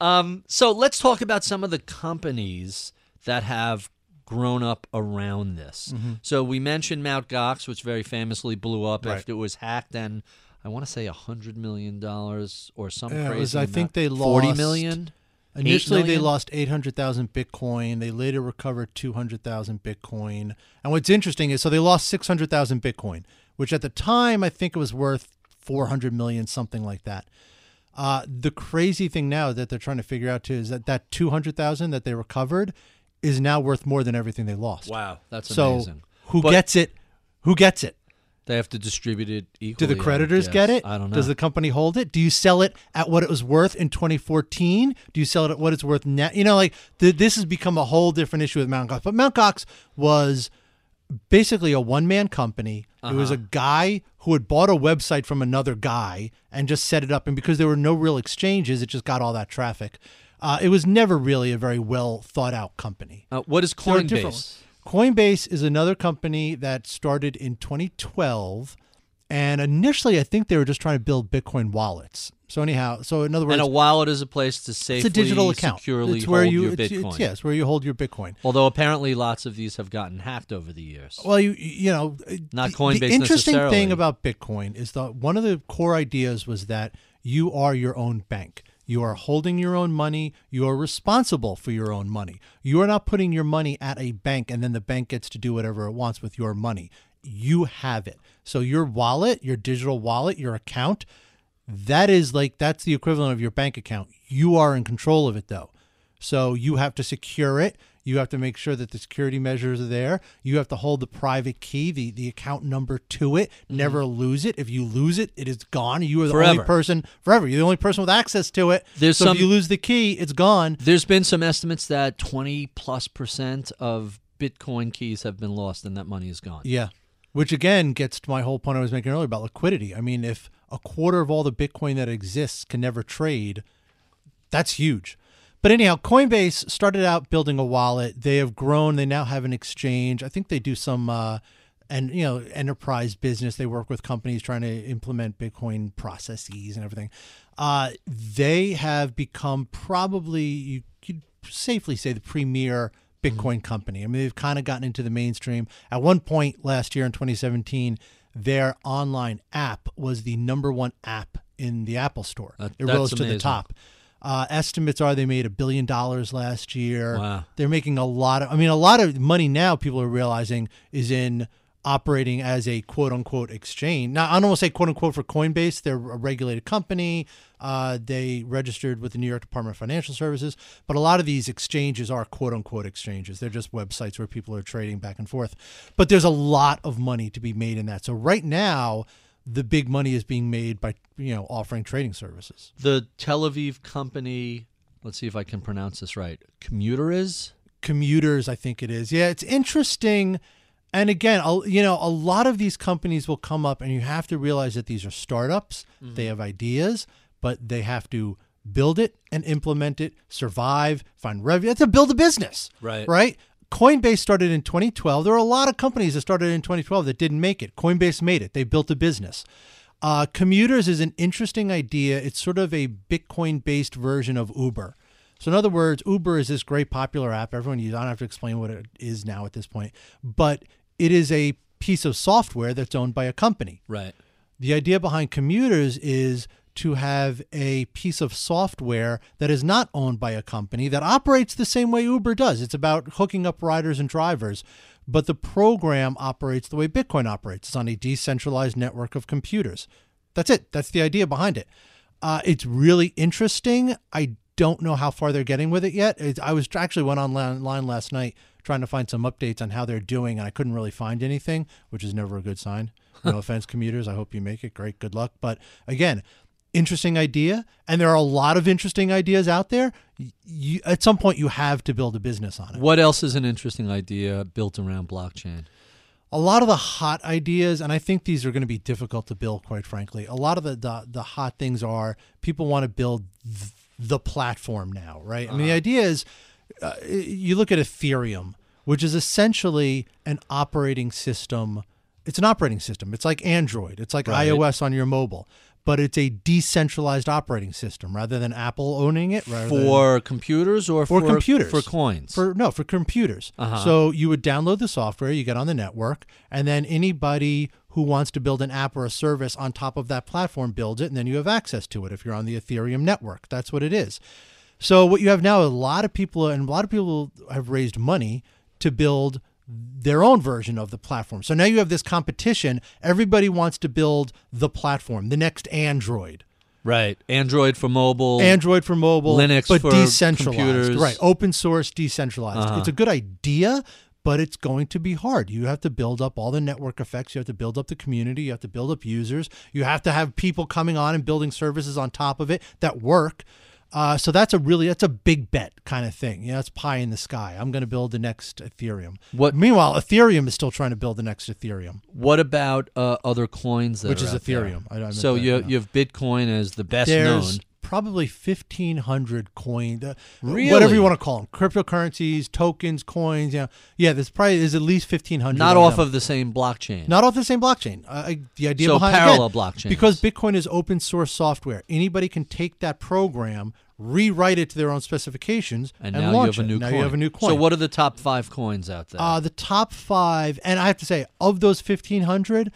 Um, so let's talk about some of the companies that have grown up around this.
Mm-hmm.
So we mentioned Mt. Gox, which very famously blew up
Right.
after it was hacked, and I want to say a hundred million dollars or some
Yeah,
crazy.
was- I
amount.
think they
forty
lost-
million.
Initially, they lost 800,000 Bitcoin. They later recovered 200,000 Bitcoin. And what's interesting is so they lost 600,000 Bitcoin, which at the time I think it was worth 400 million, something like that. Uh, the crazy thing now that they're trying to figure out too is that that 200,000 that they recovered is now worth more than everything they lost.
Wow, that's
So
amazing.
who
But
gets it? Who gets it?
They have to distribute it equally. Do the
creditors get it?
I don't know.
Does the company hold it? Do you sell it at what it was worth in 2014? Do you sell it at what it's worth now? You know, like the, this has become a whole different issue with Mount Gox. But Mount Gox was basically a one man company. It was
Uh-huh.
a guy who had bought a website from another guy and just set it up. And because there were no real exchanges, it just got all that traffic. Uh, it was never really a very well thought out company.
Uh, what is
There are
Coinbase?
Coinbase is another company that started in 2012, and initially I think they were just trying to build Bitcoin wallets. So anyhow, so in other words,
And a wallet is a place to safely,
it's a digital account.
securely
it's where
hold
you,
your
it's,
Bitcoin.
It's, it's where you hold your Bitcoin.
Although apparently lots of these have gotten hacked over the years.
Well, you you know,
Not
the,
Coinbase
The interesting thing about Bitcoin is that one of the core ideas was that you are your own bank. You are holding your own money. You are responsible for your own money. You are not putting your money at a bank and then the bank gets to do whatever it wants with your money. You have it. So your wallet, your digital wallet, your account, that is like that's the equivalent of your bank account. You are in control of it though. So you have to secure it. You have to make sure that the security measures are there. You have to hold the private key, the, the account number to it. Mm-hmm. Never lose it. If you lose it, it is gone. You are the
Forever.
only person forever. You're the only person with access to it.
There's
so
some-
if you lose the key, it's gone.
There's been some estimates that 20 plus percent of Bitcoin keys have been lost and that money is gone.
Yeah. Which again gets to my whole point I was making earlier about liquidity. I mean, if a quarter of all the Bitcoin that exists can never trade, that's huge. But anyhow, Coinbase started out building a wallet. They have grown. They now have an exchange. I think they do some uh, and you know enterprise business. They work with companies trying to implement Bitcoin processes and everything. Uh, they have become probably you could safely say the premier Bitcoin company. I mean, they've kind of gotten into the mainstream. At one point last year in 2017, their online app was the number one app in the Apple Store.
That-
it rose to the top. Uh, estimates are they made a billion dollars last year.
Wow.
They're making a lot of. I mean, a lot of money now. People are realizing is in operating as a quote unquote exchange. Now, I don't want to say quote unquote for Coinbase. They're a regulated company. Uh, they registered with the New York Department of Financial Services. But a lot of these exchanges are quote unquote exchanges. They're just websites where people are trading back and forth. But there's a lot of money to be made in that. So right now, the big money is being made by you know offering trading services.
The Tel Aviv company, let's see if I can pronounce this right. Commuter is?
commuters i think it is yeah it's interesting And again, you know, a lot of these companies will come up, and you have to realize that these are startups.
Mm-hmm.
They have ideas, but they have to build it and implement it, survive, find revenue. It's a build a business,
Right.
Right. Coinbase started in 2012. There were a lot of companies that started in 2012 that didn't make it. Coinbase made it. They built a business. Uh, commuters is an interesting idea. It's sort of a Bitcoin based version of Uber. So, in other words, Uber is this great popular app. Everyone uses. I don't have to explain what it is now at this point, but it is a piece of software that's owned by a company.
Right.
The idea behind commuters is to have a piece of software that is not owned by a company that operates the same way Uber does. It's about hooking up riders and drivers, but the program operates the way Bitcoin operates. It's on a decentralized network of computers. That's it. That's the idea behind it. Uh, it's really interesting. I don't know how far they're getting with it yet. It, I was actually went online last night trying to find some updates on how they're doing, and I couldn't really find anything, which is never a good sign. No (laughs) offense, commuters. I hope you make it. Great. Good luck. But again, interesting idea, and there are a lot of interesting ideas out there. You, at some point, you have to build a business on it.
What else is an interesting idea built around blockchain?
a lot of the hot ideas, and I think these are going to be difficult to build, quite frankly. A lot of the the, the hot things are people want to build th- the platform now, right? I mean, the idea is uh, you look at Ethereum, which is essentially an operating system. It's an operating system. It's like Android. It's like
Right.
iOS on your mobile, but it's a decentralized operating system rather than Apple owning it. rather than-
For computers or
for
for
computers
For coins?
for no for computers
Uh-huh.
so you would download the software you get on the network and then anybody who wants to build an app or a service on top of that platform builds it and then you have access to it if you're on the ethereum network that's what it is so what you have now a lot of people and a lot of people have raised money to build their own version of the platform so now you have this competition everybody wants to build the platform the next android
right. Android for mobile.
Android for mobile,
Linux
but
for
decentralized.
computers.
Right, open source, decentralized.
Uh-huh.
It's a good idea, but it's going to be hard. You have to build up all the network effects. You have to build up the community. You have to build up users. You have to have people coming on and building services on top of it that work. Uh, so that's a really that's a big bet kind of thing. Yeah, it's pie in the sky. I'm going to build the next Ethereum.
What-
Meanwhile, Ethereum is still trying to build the next Ethereum,
What about uh, other coins that
which is? Ethereum. I, I
So you you have Bitcoin as the best
There's
known.
Probably 1,500 coin, uh,
Really?
whatever you want to call them, cryptocurrencies, tokens, coins. Yeah, yeah. There's probably there's at least 1,500.
Not off
them.
of the same blockchain.
not off the same blockchain. Uh, the idea
So
behind
parallel
again,
blockchains.
because Bitcoin is open source software. Anybody can take that program, rewrite it to their own specifications,
and
and,
now you
launch
have a
it.
new
now
coin.
you have a new coin.
So what are the top five coins out there?
Uh, the top five, and I have to say, of those fifteen hundred,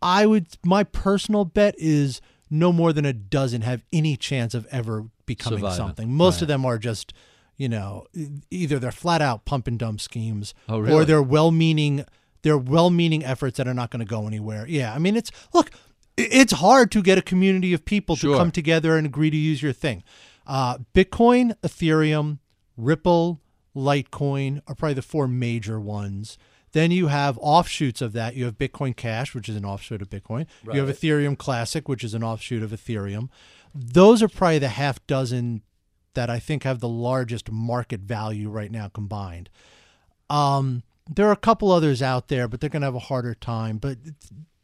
I would my personal bet is no more than a dozen have any chance of ever becoming something. Most
Right.
of them are just, you know, either they're flat out pump and dump schemes,
Oh,
or they're well-meaning, they're well-meaning efforts that are not going to go anywhere. Yeah, I mean, it's look, it's hard to get a community of people
Sure.
to come together and agree to use your thing. Uh, Bitcoin, Ethereum, Ripple, Litecoin are probably the four major ones. Then you have offshoots of that. You have Bitcoin Cash, which is an offshoot of Bitcoin. You have Ethereum Classic, which is an offshoot of Ethereum. Those are probably the half dozen that I think have the largest market value right now combined. Um, there are a couple others out there, but they're going to have a harder time. But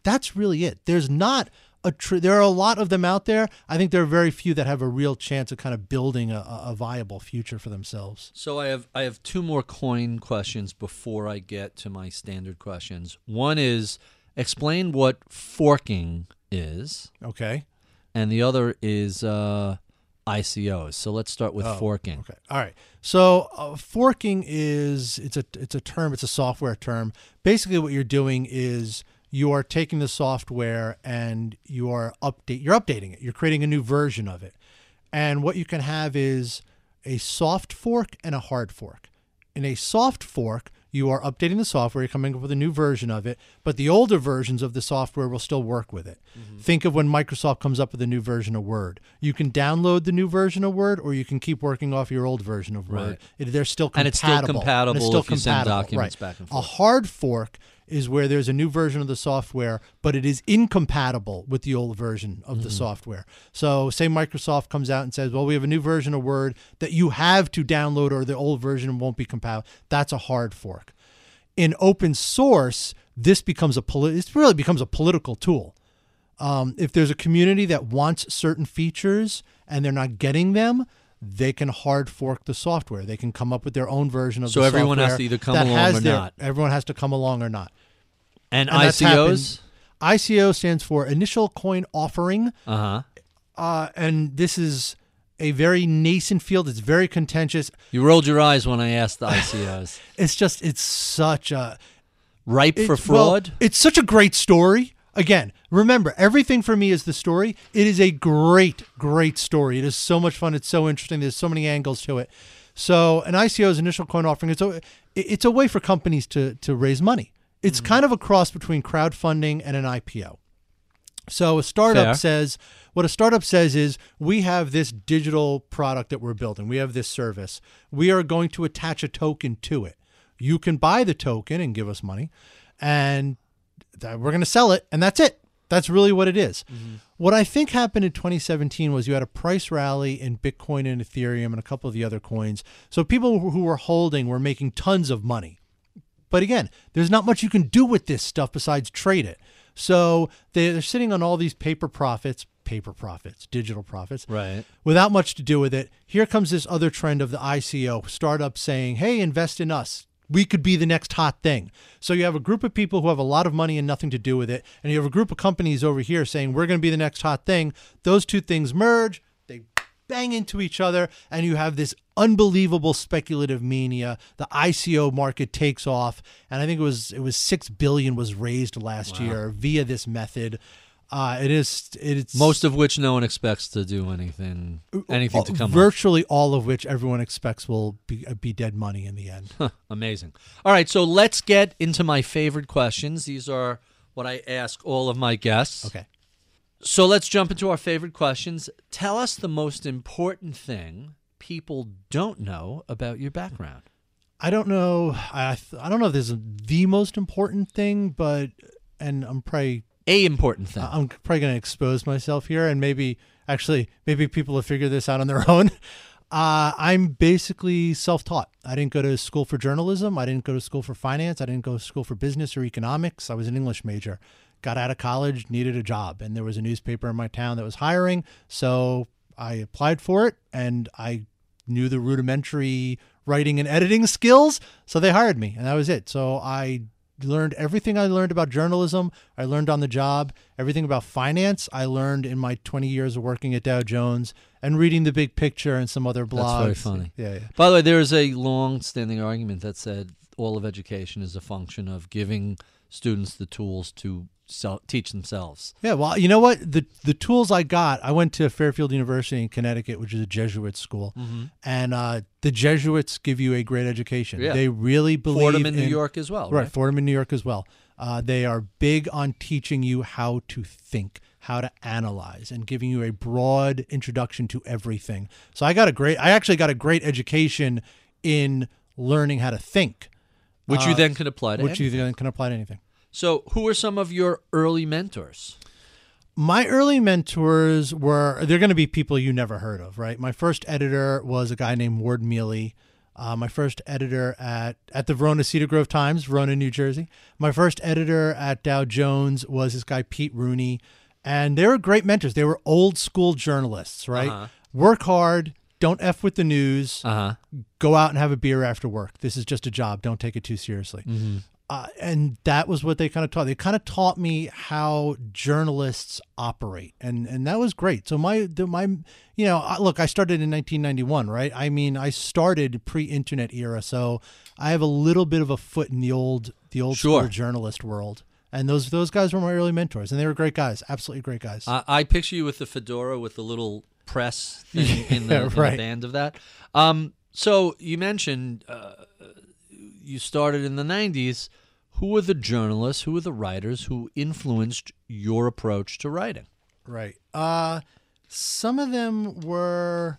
that's really it. There's not a tr- there are a lot of them out there. I think there are very few that have a real chance of kind of building a, a viable future for themselves.
So I have I have two more coin questions before I get to my standard questions. One is explain what forking is,
Okay.
and the other is uh, ICOs. So let's start with
Oh,
forking.
Okay. All right. So uh, forking is it's a it's a term. It's a software term. Basically, what you're doing is you are taking the software and you are update you're updating it. You're creating a new version of it. And what you can have is a soft fork and a hard fork. In a soft fork, you are updating the software, you're coming up with a new version of it, but the older versions of the software will still work with it. Mm-hmm. Think of when Microsoft comes up with a new version of Word. You can download the new version of Word, or you can keep working off your old version of Word.
Right.
It- they're still compatible.
And it's still compatible if you send documents
right.
back and
A hard fork is where there's a new version of the software, but it is incompatible with the old version of
Mm-hmm.
the software. So, say Microsoft comes out and says, "Well, we have a new version of Word that you have to download, or the old version won't be compatible." That's a hard fork. in open source, this becomes a poli- it really becomes a political tool. Um, if there's a community that wants certain features and they're not getting them, they can hard fork the software. They can come up with their own version of
So
the
everyone has
software
to either come along or
their-
not.
Everyone has to come along or not.
And,
And
ICOs?
ICO stands for Initial Coin Offering.
Uh huh.
Uh, and this is a very nascent field. It's very contentious.
You rolled your eyes when I asked the (laughs) ICOs.
It's just, it's such a.
Ripe for
it- well,
fraud?
it's such a great story. Again, remember, everything for me is the story. It is a great, great story. It is so much fun. It's so interesting. There's so many angles to it. So, an ICO's initial coin offering, it's a, it's a way for companies to, to raise money. It's
Mm-hmm.
kind of a cross between crowdfunding and an IPO. So a startup
Fair.
says what a startup says is we have this digital product that we're building. We have this service. We are going to attach a token to it. You can buy the token and give us money and that we're going to sell it and that's it. That's really what it is. Mm-hmm. What I think happened in 2017 was you had a price rally in Bitcoin and Ethereum and a couple of the other coins. So people who were holding were making tons of money. But again, there's not much you can do with this stuff besides trade it. So they're sitting on all these paper profits, paper profits, digital profits,
Right.
without much to do with it. Here comes this other trend of the ICO startup saying, hey, invest in us. We could be the next hot thing. So you have a group of people who have a lot of money and nothing to do with it. And you have a group of companies over here saying, we're going to be the next hot thing. Those two things merge, they bang into each other, and you have this unbelievable speculative mania. The ICO market takes off. And I think it was it was six billion was raised last year via this method. Uh, it is it's
Most of which no one expects to do anything anything to come up.
virtually all of which everyone expects will be, uh, be dead money in the end.
Amazing. All right, so let's get into my favorite questions. These are what I ask all of my guests.
Okay.
So let's jump into our favorite questions. Tell us the most important thing people don't know about your background.
I don't know. I I don't know if this is the most important thing, but and I'm probably
A important thing.
I'm probably going to expose myself here, and maybe actually maybe people have figured this out on their (laughs) own. Uh, I'm basically self-taught. I didn't go to school for journalism. I didn't go to school for finance. I didn't go to school for business or economics. I was an English major. Got out of college, needed a job, and there was a newspaper in my town that was hiring. So I applied for it, and I knew the rudimentary writing and editing skills. So they hired me, and that was it. So I learned everything I learned about journalism. I learned on the job. Everything about finance I learned in my 20 years of working at Dow Jones and reading the big picture and some other blogs.
That's very funny.
Yeah, yeah.
By the way, there is a long-standing argument that said all of education is a function of giving students the tools to sel- teach themselves.
Yeah, well, you know what? The the tools I got, I went to Fairfield University in Connecticut, which is a Jesuit school, and uh, the Jesuits give you a great education.
Yeah.
They really believe
Fordham in New York as well,
Right,
right?
Fordham in New York as well. Uh, they are big on teaching you how to think, how to analyze, and giving you a broad introduction to everything. So I got a great, I actually got a great education in learning how to think,
Which you then can apply to
which you then can apply to anything.
So, who are some of your early mentors?
My early mentors were, they're going to be people you never heard of, right? My first editor was a guy named Ward Mealy. Uh, my first editor at, at the Verona Cedar Grove Times, Verona, New Jersey. My first editor at Dow Jones was this guy, Pete Rooney. And they were great mentors. They were old school journalists, right?
Uh-huh.
Work hard, don't F with the news,
Uh huh.
go out and have a beer after work. This is just a job. Don't take it too seriously. Uh, and that was what they kind of taught. They kind of taught me how journalists operate, and and that was great. So my the, my you know look, I started in 1991, right? I mean, I started pre-internet era, so I have a little bit of a foot in the old the old
Sure.
school journalist world. And those those guys were my early mentors, and they were great guys, absolutely great guys.
I, I picture you with the fedora with the little press (laughs) thing in, the,
Yeah,
in the band of that. Um, so you mentioned uh, you started in the '90s. Who were the journalists? Who were the writers who influenced your approach to writing?
Right. Uh, some of them were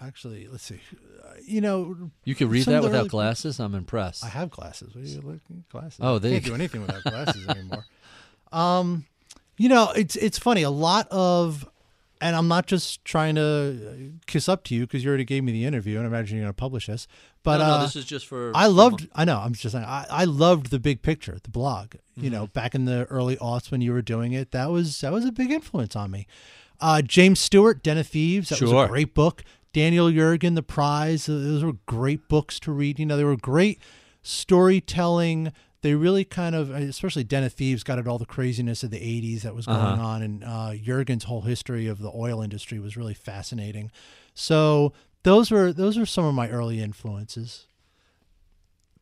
actually. Let's see. Uh, you know,
You can read that without
early-
glasses. I'm impressed.
I have glasses. What are you looking glasses?
Oh, they
can't do anything without glasses anymore. Um, you know, it's it's funny. A lot of and I'm not just trying to kiss up to you because you already gave me the interview, and I imagine you're going to publish this. But
no, no,
uh,
this is just for.
I loved. I know. I'm just saying. I, I loved the big picture, the blog. You
Mm-hmm.
know, back in the early aughts when you were doing it, that was that was a big influence on me. Uh, James Stewart, Den of Thieves. That was
Sure.
a great book. Daniel Yergin, The Prize. uh, Those were great books to read. You know, they were great storytelling. They really kind of, especially Den of Thieves, got at all the craziness of the '80s that was going
Uh-huh.
on, and uh, Yergin's whole history of the oil industry was really fascinating. So those were those were some of my early influences.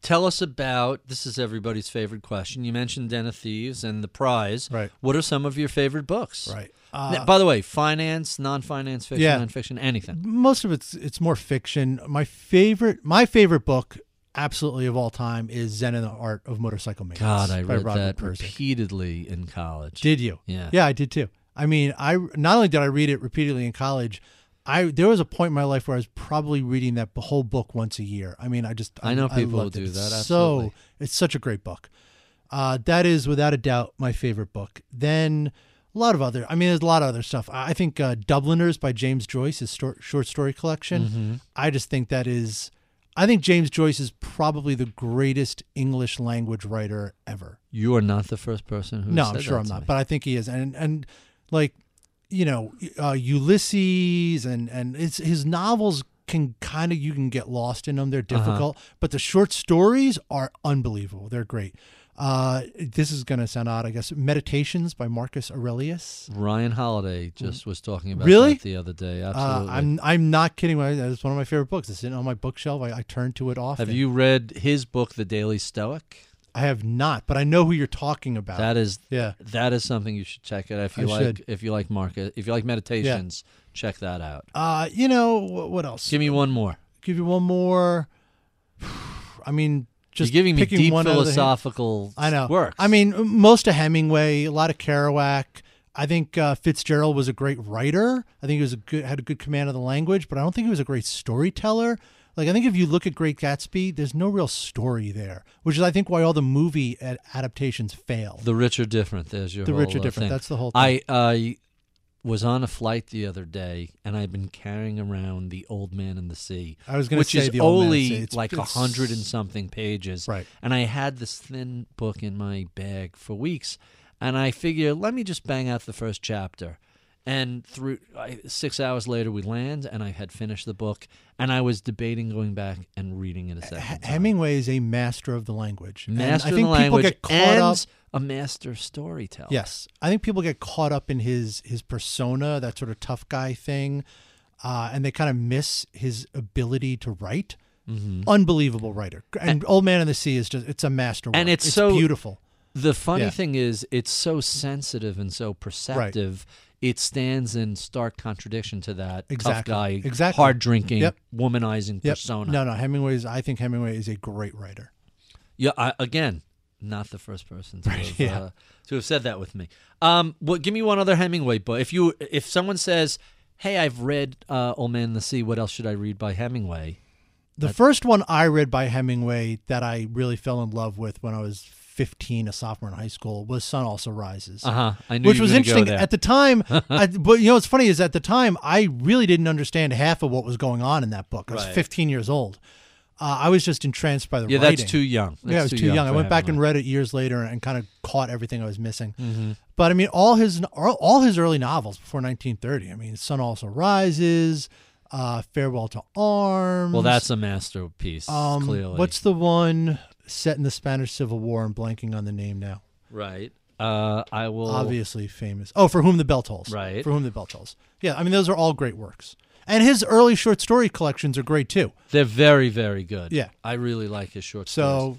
Tell us about this is everybody's favorite question. You mentioned Den of Thieves and the prize.
Right.
What are some of your favorite books?
Right. Uh,
by the way, finance, non-finance fiction,
Yeah.
nonfiction, anything.
most of it's it's more fiction. My favorite my favorite book absolutely of all time is Zen and the Art of Motorcycle Maintenance.
God, I read
Robert
that repeatedly in college.
Did you?
Yeah.
Yeah, I did too. I mean, I not only did I read it repeatedly in college, I there was a point in my life where I was probably reading that whole book once a year. I mean, I just
I know people
loved
who
it.
do that,
So it's such a great book. Uh, that is without a doubt my favorite book. Then a lot of other. I mean, there's a lot of other stuff. I I think uh, Dubliners by James Joyce, is stor- short story collection.
Mm-hmm.
I just think that is. I think James Joyce is probably the greatest English language writer ever.
You are not the first person who.
No, I'm sure I'm not,
me.
but I think he is. And and like, you know, uh, Ulysses and and it's his novels can kind of you can get lost in them. They're
Uh-huh.
difficult, but the short stories are unbelievable. They're great. Uh, this is going to sound odd, I guess. Meditations by Marcus Aurelius.
Ryan Holiday just was talking about
Really?
that the other day.
Uh,
Absolutely.
I'm I'm not kidding. It's one of my favorite books. It's sitting on my bookshelf. I, I turn to it often.
Have you read his book, The Daily Stoic?
I have not, but I know who you're talking about.
That is
yeah.
that is something you should check out if you
I
like
should.
if you like market if you like meditations. Check that out.
Uh, you know what else?
Give me one more.
give you one more. (sighs) I mean, just
You're giving me deep
one out of the hand-
philosophical
I know.
works.
I mean, most of Hemingway, a lot of Kerouac. I think uh, Fitzgerald was a great writer. I think he was a good had a good command of the language, but I don't think he was a great storyteller. Like I think if you look at Great Gatsby, there's no real story there, which is I think why all the movie ad- adaptations fail.
the rich are different. There's your
The
whole,
rich are
uh,
different.
thing.
That's the whole thing.
I I was on a flight the other day, and I've been carrying around the Old Man and the Sea.
I was gonna
which
say
is
The Old Man
only
Sea. It's-
like a hundred and something pages.
Right.
And I had this thin book in my bag for weeks, and I figure let me just bang out the first chapter. And through I, six hours later, we land, and I had finished the book, and I was debating going back and reading it a second
H-
time.
Hemingway is a master of the language. And
master
I
of
think
the language
people get caught
and
up.
a master storyteller.
Yes, I think people get caught up in his his persona, that sort of tough guy thing, uh, and they kind of miss his ability to write.
Mm-hmm.
Unbelievable writer, and, Old Man in the Sea is just—it's a masterwork,
And it's so-
beautiful.
The funny
Yeah.
thing is, it's so sensitive and so perceptive. It stands in stark contradiction to that
Exactly.
tough guy,
Exactly.
hard drinking,
Yep.
womanizing
Yep.
persona.
No, no, Hemingway's. I think Hemingway is a great writer.
Yeah, I, again, not the first person to (laughs) have,
yeah.
uh, to have said that with me. Um, well, give me one other Hemingway book. If you, if someone says, "Hey, I've read uh, Old Man in the Sea. What else should I read by Hemingway?"
The first one I read by Hemingway that I really fell in love with when I was 15, a sophomore in high school, was Sun Also Rises.
Uh huh. I knew
which was interesting at the time. (laughs) I, but you know, what's funny is at the time I really didn't understand half of what was going on in that book. I was
Right.
15 years old. Uh, I was just entranced by the
yeah,
writing.
that's too young.
yeah, I was
That's
too young. I went back and read it years later and, kind of caught everything I was missing.
Mm-hmm.
But I mean, all his all his early novels before 1930. I mean, Sun Also Rises, uh, Farewell to Arms.
Well, that's a masterpiece.
um,
clearly,
what's the one set in the Spanish Civil War? I'm blanking on the name now.
right? Uh, I will.
obviously famous. Oh, for whom the bell tolls.
Right.
For whom the bell tolls. Yeah, I mean those are all great works. And his early short story collections are great too.
They're very, very good.
Yeah.
I really like his short stories.
So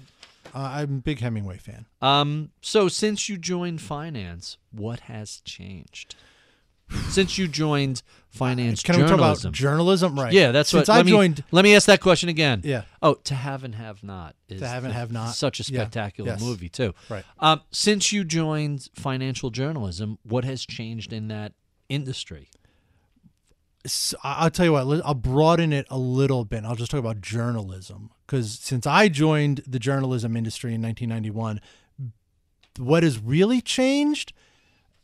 uh, I'm a big Hemingway fan.
Um, so since you joined finance, what has changed? Since you joined finance
Can we talk
journalism,
about journalism? Right.
yeah, that's
Since
what.
I
let me-
joined.
let me ask that question again.
Yeah.
Oh, to have and have not is
To Have and
the-
Have Not.
Such a
Yeah.
spectacular
Yes.
movie too.
Right.
Um, since you joined financial journalism, what has changed in that industry?
I'll tell you what. I'll broaden it a little bit. I'll just talk about journalism because since I joined the journalism industry in 1991, what has really changed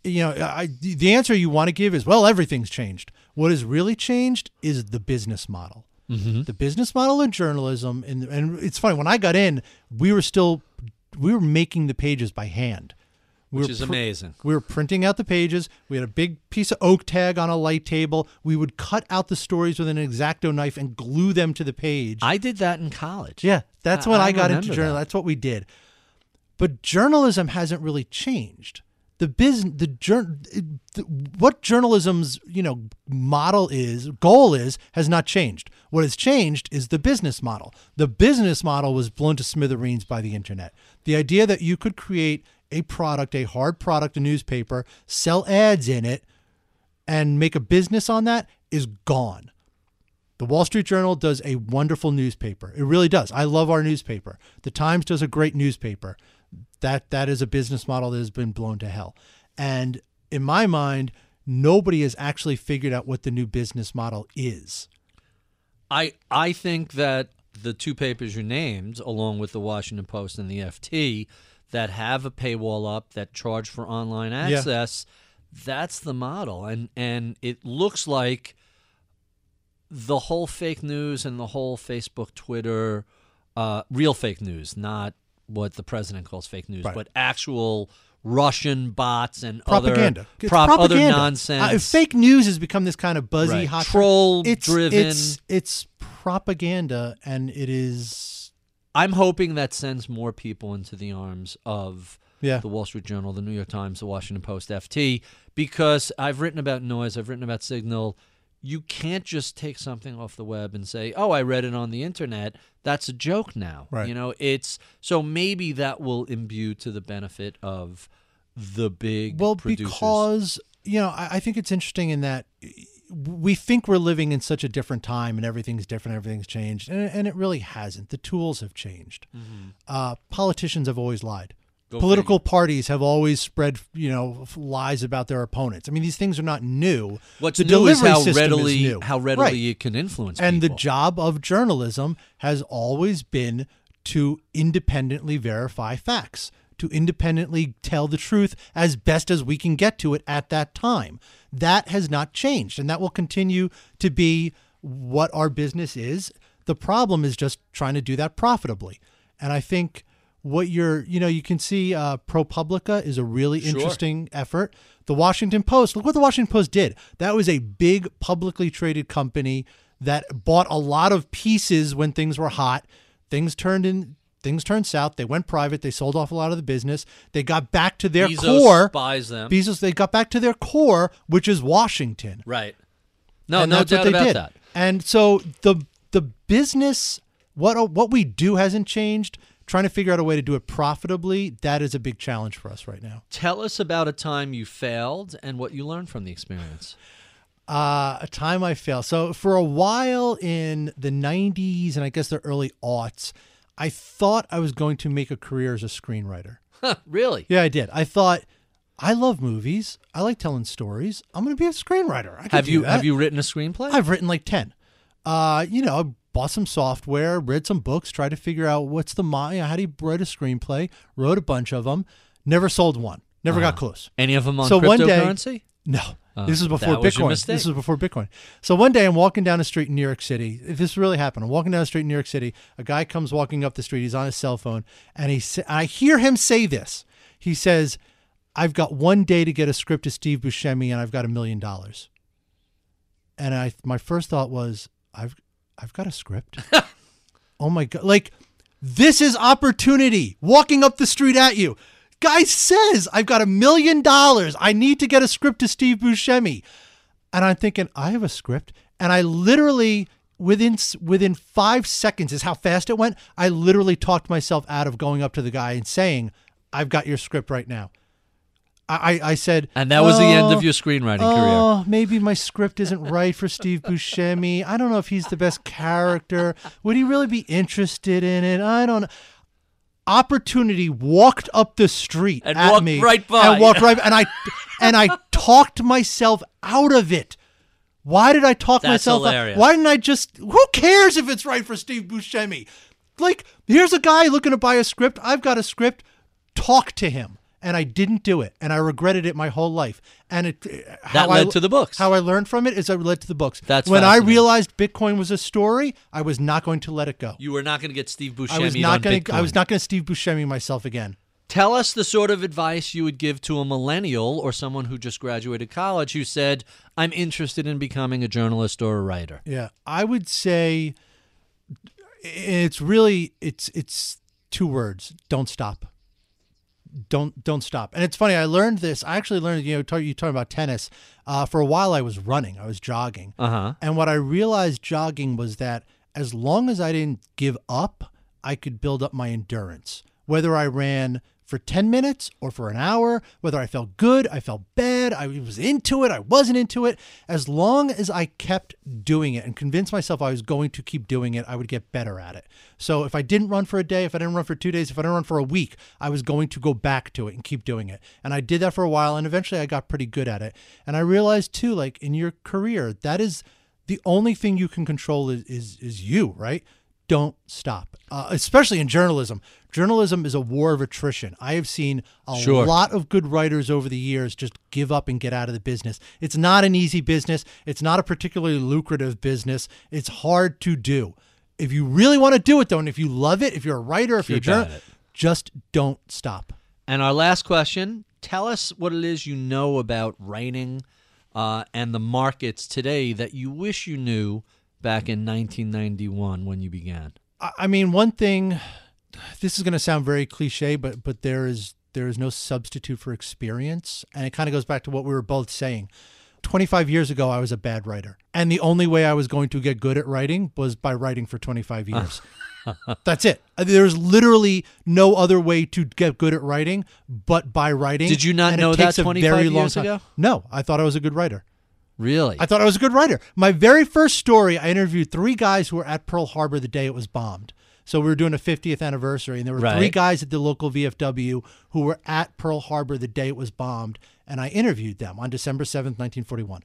you know, I, the answer you want to give is, well, everything's changed. What has really changed is the business model.
Mm-hmm.
The business model in journalism, and and it's funny when I got in, we were still we were making the pages by hand. We
Which is
pr-
amazing.
We were printing out the pages. We had a big piece of oak tag on a light table. We would cut out the stories with an exacto knife and glue them to the page.
I did that in college.
Yeah, that's
I-
when
I
I, got into journalism.
that.
That's what we did. But journalism hasn't really changed. The business, the, jour- what journalism's you know model is, goal is, has not changed. What has changed is the business model. The business model was blown to smithereens by the internet. The idea that you could create a product, a hard product, a newspaper, sell ads in it, and make a business on that is gone. The Wall Street Journal does a wonderful newspaper. It really does. I love our newspaper. The Times does a great newspaper. That that is a business model that has been blown to hell. And in my mind, nobody has actually figured out what the new business model is.
I I think that the two papers you named, along with the Washington Post and the FT, that have a paywall up that charge for online access, that's the model, and and it looks like the whole fake news and the whole Facebook, Twitter, uh, real fake news, not what the president calls fake news,
Right.
but actual Russian bots and
Propaganda.
other prop- other nonsense.
Uh, fake news has become this kind of buzzy,
Right.
hot
Troll
it's,
driven.
It's it's propaganda, and it is
I'm hoping that sends more people into the arms of
Yeah.
the Wall Street Journal, the New York Times, the Washington Post, FT, because I've written about noise, I've written about signal. You can't just take something off the web and say, "Oh, I read it on the internet." That's a joke now.
Right.
You know, it's so maybe that will imbue to the benefit of the big
well
producers.
because you know I, I think it's interesting in that we think we're living in such a different time and everything's different everything's changed and, and it really hasn't the tools have changed uh, politicians have always lied
Go
political parties have always spread you know lies about their opponents. I mean these things are not new.
What's
the
new is how readily
is
how readily
Right.
it can influence
and the job of journalism has always been to independently verify facts to independently tell the truth as best as we can get to it at that time. That has not changed and that will continue to be what our business is. The problem is just trying to do that profitably. And i think what you're you know you can see uh, propublica is a really
Sure.
interesting effort the washington post look what the washington post did that was a big publicly traded company that bought a lot of pieces when things were hot things turned in things turned south they went private they sold off a lot of the business they got back to their
Bezos
core
buys them.
bezos they got back to their core which is washington
right. No,
and
no
that's
doubt
what they
about
did.
that.
And so the the business what what we do hasn't changed. Trying to figure out a way to do it profitably, that is a big challenge for us right now.
Tell us about a time you failed and what you learned from the experience.
Uh, a time I failed. So for a while in the 90s and I guess the early aughts, I thought I was going to make a career as a screenwriter. (laughs)
really?
Yeah, I did. I thought I love movies. I like telling stories. I'm going to be a screenwriter. I
Have you
that.
have you written a screenplay?
I've written like 10. Uh, you know, bought some software, read some books, tried to figure out what's the mo- how do you write a screenplay, wrote a bunch of them, never sold one. Never got uh-huh. close.
Any of them on
So one day-
cryptocurrency?
No. Uh, this is before
that was
Bitcoin. This is before Bitcoin. So one day I'm walking down the street in New York City. If this really happened, I'm walking down the street in New York City. A guy comes walking up the street. He's on his cell phone, and he sa- I hear him say this. He says, "I've got one day to get a script to Steve Buscemi, and I've got a million dollars." And I, my first thought was, "I've, I've got a script." oh my god! Like this is opportunity walking up the street at you. Guy says, I've got a million dollars. I need to get a script to Steve Buscemi. And I'm thinking, I have a script. And I literally, within within five seconds, is how fast it went. I literally talked myself out of going up to the guy and saying, I've got your script right now. I, I, said,
And that was the end
"Oh,
of your screenwriting career.
Oh, maybe my script isn't right for Steve (laughs) Buscemi. I don't know if he's the best character. Would he really be interested in it? I don't know. Opportunity walked up the street
And
at
walked
me
right by.
and walked right and I (laughs) and I talked myself out of it. Why did I talk
That's
myself
hilarious.
out? Why didn't I just who cares if it's right for Steve Buscemi? Like, here's a guy looking to buy a script. I've got a script. Talk to him. And I didn't do it, and I regretted it my whole life. And it how
led
I,
to the books.
How I learned from it is I led to the books.
That's
when I realized Bitcoin was a story. I was not going to let it go.
You were not going to get Steve Buscemi
I was not going. I was not going to Steve Buscemi myself again.
Tell us the sort of advice you would give to a millennial or someone who just graduated college who said, "I'm interested in becoming a journalist or a writer."
Yeah, I would say it's really it's it's two words. Don't stop. Don't don't stop. And it's funny. I learned this. I actually learned. You know, talk, you talking about tennis. Uh, for a while, I was running. I was jogging.
Uh huh.
And what I realized jogging was that as long as I didn't give up, I could build up my endurance. Whether I ran for 10 minutes or for an hour, whether I felt good, I felt bad, I was into it, I wasn't into it, as long as I kept doing it and convinced myself I was going to keep doing it, I would get better at it. So if I didn't run for a day, if I didn't run for two days, if I didn't run for a week, I was going to go back to it and keep doing it. And I did that for a while and eventually I got pretty good at it. And I realized too, like in your career, that is the only thing you can control is is, is you, right? Don't stop. Uh, especially in journalism. Journalism is a war of attrition. I have seen a
Sure.
lot of good writers over the years just give up and get out of the business. It's not an easy business. It's not a particularly lucrative business. It's hard to do. If you really want to do it though, and if you love it, if you're a writer, if
Keep
you're a journalist, just don't stop.
And our last question: Tell us what it is you know about writing uh, and the markets today that you wish you knew back in 1991 when you began.
I mean, one thing. This is going to sound very cliche, but but there is there is no substitute for experience, and it kind of goes back to what we were both saying. 25 years ago, I was a bad writer, and the only way I was going to get good at writing was by writing for 25 years. (laughs) That's it. Uh, There's literally no other way to get good at writing but by writing.
Did you not
and
know that
takes a
25
very long
years
time.
ago?
No, I thought I was a good writer.
Really?
I thought I was a good writer. My very first story, I interviewed three guys who were at Pearl Harbor the day it was bombed. So we were doing a 50th anniversary, and there were three guys at the local VFW who were at Pearl Harbor the day it was bombed, and I interviewed them on December 7th, 1941.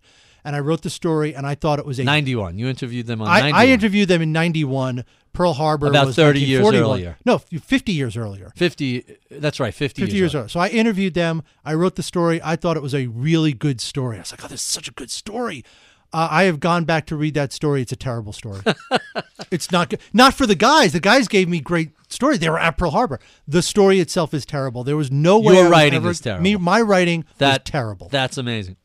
And I wrote the story, and I thought it was a
91. You interviewed them on
I,
91.
I interviewed them in 91. Pearl Harbor
About
was
30 years earlier.
No, 50 years earlier.
50. That's right. 50,
50 years earlier. So I interviewed them. I wrote the story. I thought it was a really good story. I was like, oh, this is such a good story. Uh, I have gone back to read that story. It's a terrible story. (laughs) it's not good. Not for the guys. The guys gave me great story. They were at Pearl Harbor. The story itself is terrible. There was no way
Your
I
writing
ever-
is terrible.
Me, my writing
That
was terrible.
That's amazing.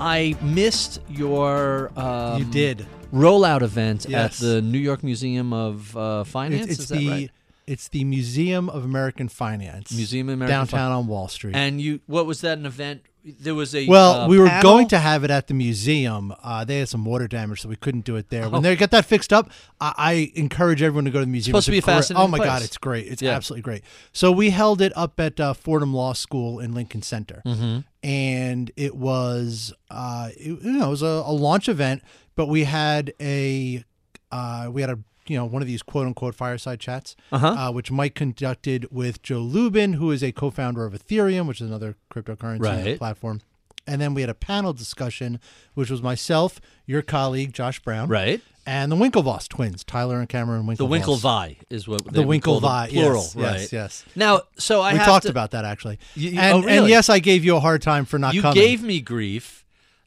I missed your um,
you did.
rollout event
Yes.
at the New York Museum of uh, Finance.
It's, it's
is that
the
right?
it's the Museum of American Finance.
Museum of American
downtown on Wall Street.
And you, what was that? An event? There was a
Well,
uh,
we were
panel?
going to have it at the museum. Uh, they had some water damage, so we couldn't do it there.
Oh.
When they get that fixed up, I, I encourage everyone to go to the museum.
Supposed to be fascinating
Oh my god, it's great! It's
Yeah.
absolutely great. So we held it up at uh, Fordham Law School in Lincoln Center,
Mm-hmm.
and it was, uh, it, you know, it was a, a launch event. But we had a, uh, we had a, you know, one of these quote unquote fireside chats,
Uh-huh.
uh, which Mike conducted with Joe Lubin, who is a co-founder of Ethereum, which is another cryptocurrency
Right.
platform. And then we had a panel discussion, which was myself, your colleague Josh Brown,
right.
and the Winklevoss twins, Tyler and Cameron Winklevoss. The.
Winklevi is what
The
they would call them,
Winklevi,
plural,
yes,
right?
yes, yes.
Now, so I
we talked
to-
about that actually.
You- you-
and,
oh,
and yes, I gave you a hard time for not
You
coming.
gave me grief.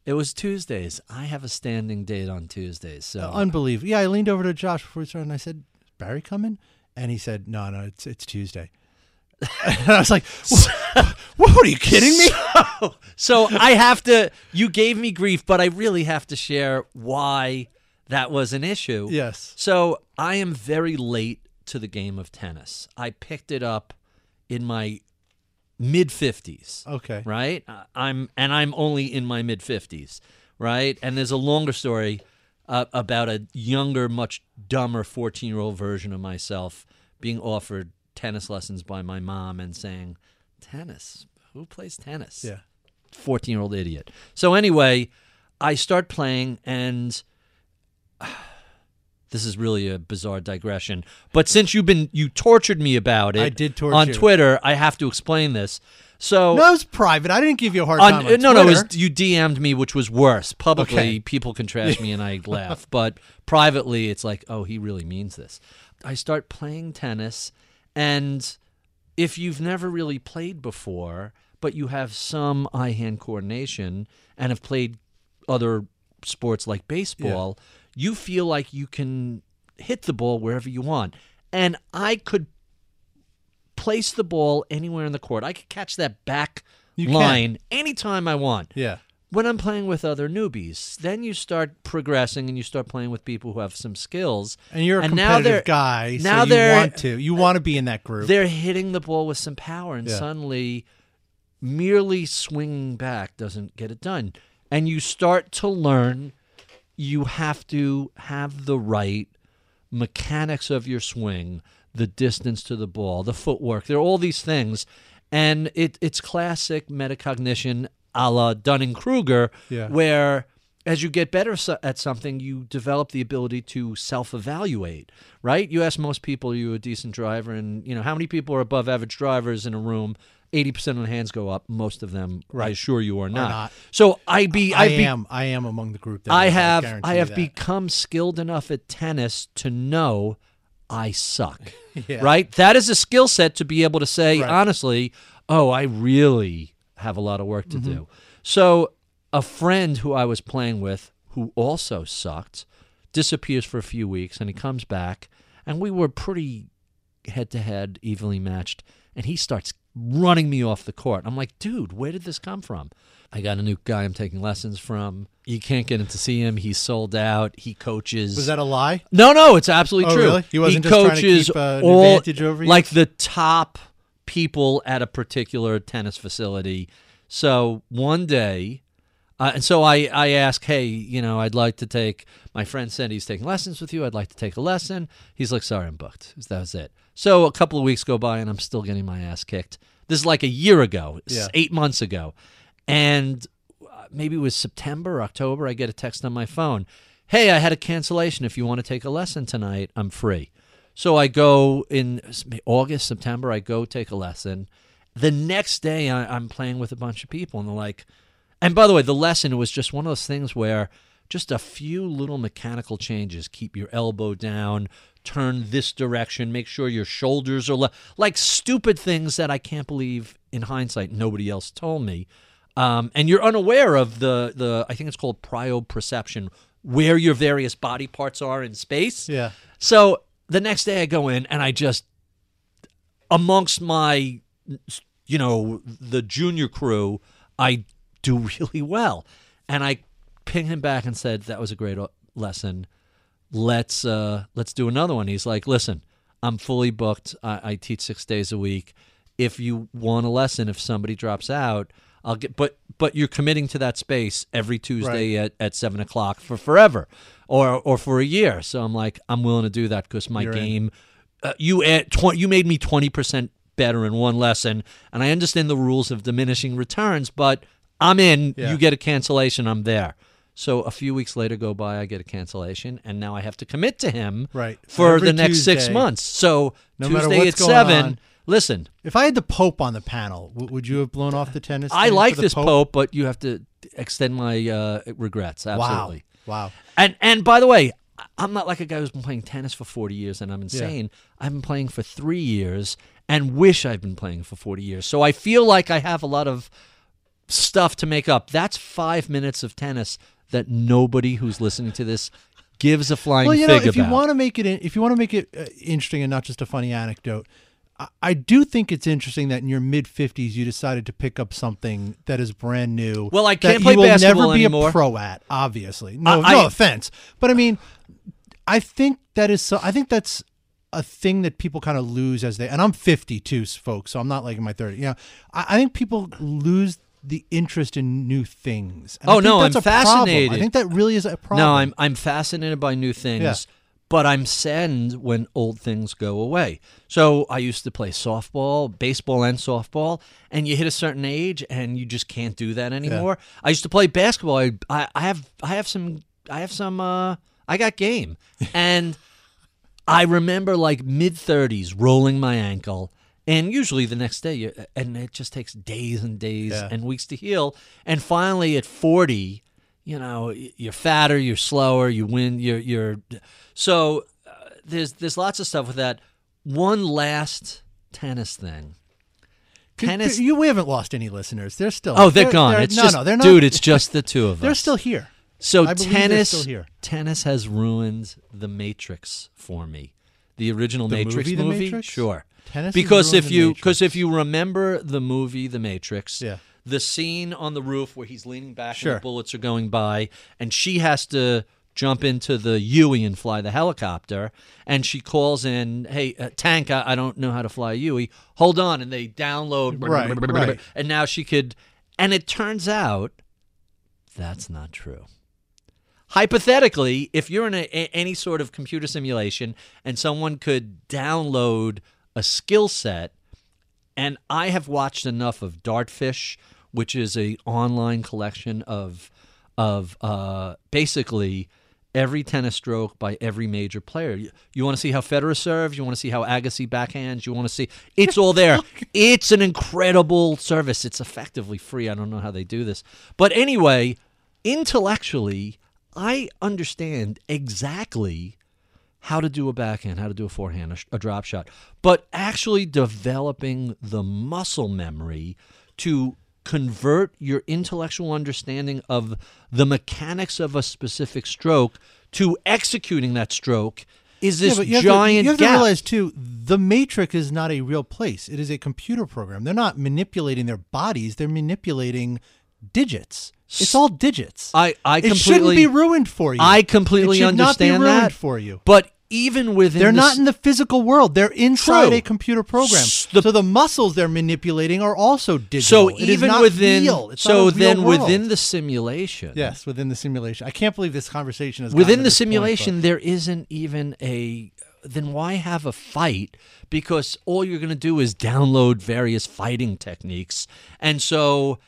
It was Tuesdays. I have a standing date on Tuesdays, so uh,
Unbelievable. Yeah, I leaned over to Josh before we started and I said, "Is Barry coming? And he said, No, no, it's it's Tuesday. and (laughs) I was like, what, what are you kidding me? (laughs)
so I have to. You gave me grief, but I really have to share why that was an issue.
yes.
So I am very late to the game of tennis. I picked it up in my mid fifties.
Okay.
Right. Uh, I'm and I'm only in my mid fifties. Right. And there's a longer story uh, about a younger, much dumber fourteen year old version of myself being offered tennis lessons by my mom and saying, "Tennis? Who plays tennis?"
Yeah.
14 year old idiot. So, anyway, I start playing, and this is really a bizarre digression. But since you've been, you tortured me about it
I did torture
on. Twitter, I have to explain this. So,
No, it was private. I didn't give you a hard
on-
time. On uh,
no, no, it was you DM'd me, which was worse. Publicly,
Okay.
people can trash me and I (laughs) laugh, but privately, it's like, oh, he really means this. I start playing tennis, and if you've never really played before, but you have some eye-hand coordination and have played other sports like baseball, you feel like you can hit the ball wherever you want. And I could place the ball anywhere in the court. I could catch that back
You can.
line anytime I want.
Yeah.
When I'm playing with other newbies, then you start progressing and you start playing with people who have some skills.
And you're a
And now
competitive guy,
now
so you want to. You want to be in that group.
They're hitting the ball with some power, and
Yeah.
suddenly, merely swinging back doesn't get it done. And you start to learn you have to have the right mechanics of your swing, the distance to the ball, the footwork. There are all these things. And it, it's classic metacognition a la Dunning Kruger,
Yeah.
where as you get better at something, you develop the ability to self-evaluate. Right? You ask most people, "Are you a decent driver?" And you know how many people are above average drivers in a room. Eighty percent of the hands go up. Most of them, I assure you, are not.
not.
So I be
I
be,
am. I am among the group. That
I have I have
that.
become skilled enough at tennis to know I suck. (laughs)
Yeah.
Right? That is a skill set to be able to say
Right.
honestly, oh, I really have a lot of work to
Mm-hmm.
do. So a friend who I was playing with who also sucked disappears for a few weeks and he comes back and we were pretty head to head, evenly matched, and he starts running me off the court. I'm like, dude, where did this come from? I got a new guy I'm taking lessons from. You can't get in to see him. He's sold out. He coaches.
Was that a lie?
no, no, it's absolutely
Oh,
true.
really? He wasn't just trying to
coaches
keep, uh,
all
advantage over you?
like the top people at a particular tennis facility. So one day, uh, and so I, I ask, hey, you know, I'd like to take, my friend said he's taking lessons with you. I'd like to take a lesson. He's like, sorry, I'm booked. That was it. So a couple of weeks go by and I'm still getting my ass kicked. This is like a year ago,
Yeah.
eight months ago. And uh, maybe it was September, October, I get a text on my phone. Hey, I had a cancellation. If you want to take a lesson tonight, I'm free. So I go in August, September, I go take a lesson. The next day, I, I'm playing with a bunch of people, and they're like, and by the way, the lesson was just one of those things where just a few little mechanical changes keep your elbow down, turn this direction, make sure your shoulders are le- like stupid things that I can't believe in hindsight nobody else told me. Um, and you're unaware of the the I think it's called proprioception, where your various body parts are in space.
Yeah.
So the next day I go in and I just amongst my you know the junior crew I do (laughs) really well. And I ping him back and said that was a great lesson. Let's uh let's do another one. He's like listen I'm fully booked. I, I teach six days a week. If you want a lesson if somebody drops out I'll get but but you're committing to that space every Tuesday at, at seven o'clock for forever or or for a year. So I'm like I'm willing to do that because my
You're
game uh, you add tw- you made me 20% better in one lesson. And I understand the rules of diminishing returns but I'm in
Yeah.
you get a cancellation I'm there so a few weeks later go by I get a cancellation and now I have to commit to him
Right.
for
Every
the next 6 months so
No
Tuesday at 7
on.
listen
If I had the Pope on the panel, w- would you have blown off the tennis?
I like
for the
this Pope? but you have to extend my uh, regrets absolutely
Wow. Wow.
And and by the way, I'm not like a guy who's been playing tennis for 40 years and I'm insane. I've been playing for three years and wish I'd been playing for 40 years. So I feel like I have a lot of stuff to make up. That's five minutes of tennis that nobody who's listening to this gives a flying
Well, you know, if you want to make it, if you want to make it uh, interesting and not just a funny anecdote, I, I do think it's interesting that in your mid fifties you decided to pick up something that is brand new.
Well, I can't play
you will
basketball
never be
anymore.
a pro at. Obviously, no,
I-
no
I-
offense, but I mean, I think that is so. I think that's a thing that people kind of lose as they. And I'm 52, folks, so I'm not like in my 30s. You know, I, I think people lose the interest in new things. And I
Oh,
think
no,
that's
I'm
a problem.
fascinated.
I think that really is a problem.
No, I'm I'm fascinated by new things,
Yeah.
but I'm saddened when old things go away. So I used to play softball, baseball, and softball, and you hit a certain age and you just can't do that anymore. I used to play basketball. I, I, I have I have some I have some uh I got game, (laughs) and I remember like mid thirties rolling my ankle. And usually the next day, you, and it just takes days and days
Yeah.
and weeks to heal. And finally, at forty, you know, you're fatter, you're slower, you win, you're you're. So uh, there's there's lots of stuff with that. One last tennis thing. tennis.
You, we haven't lost any listeners. They're still.
oh, they're, gone. it's
no,
just,
no, they're not.
dude. (laughs) It's just the two of us.
they're still here.
So tennis,
still here.
tennis has ruined the Matrix for me. The original
The
Matrix
movie, The Matrix?
sure.
Tennis
because if you because if you remember the movie The Matrix,
Yeah.
the scene on the roof where he's leaning back and the bullets are going by, and she has to jump into the Huey and fly the helicopter, and she calls in, "Hey, uh, Tank, I, I don't know how to fly a Huey. Hold on," and they download,
Right, right. (laughs)
and now she could, and it turns out that's not true hypothetically, if you're in a- any sort of computer simulation and someone could download a skill set, and I have watched enough of Dartfish, which is a online collection of of uh, basically every tennis stroke by every major player. You, you want to see how Federer serves. You want to see how Agassi backhands. You want to see (laughs) it's all there. it's an incredible service. It's effectively free. I don't know how they do this, but anyway, intellectually, I understand exactly how to do a backhand, how to do a forehand, a, a drop shot, but actually developing the muscle memory to convert your intellectual understanding of the mechanics of a specific stroke to executing that stroke is this
yeah, you have
giant
to, you have
gap.
to realize too, the Matrix is not a real place. It is a computer program. They're not manipulating their bodies. They're manipulating digits. It's all digits.
I- I
it shouldn't be ruined for you.
I completely
it should
understand
not be ruined
that
for you.
But even within
They're
the
not in the physical world. They're inside
True.
a computer program.
The-
so the muscles they're manipulating are also digital.
so
It
even within so
not a real
then
world.
within the simulation
yes, within the simulation. I can't believe this conversation is
within the simulation there isn't even a then why have a fight because all you're going to do is download various fighting techniques and so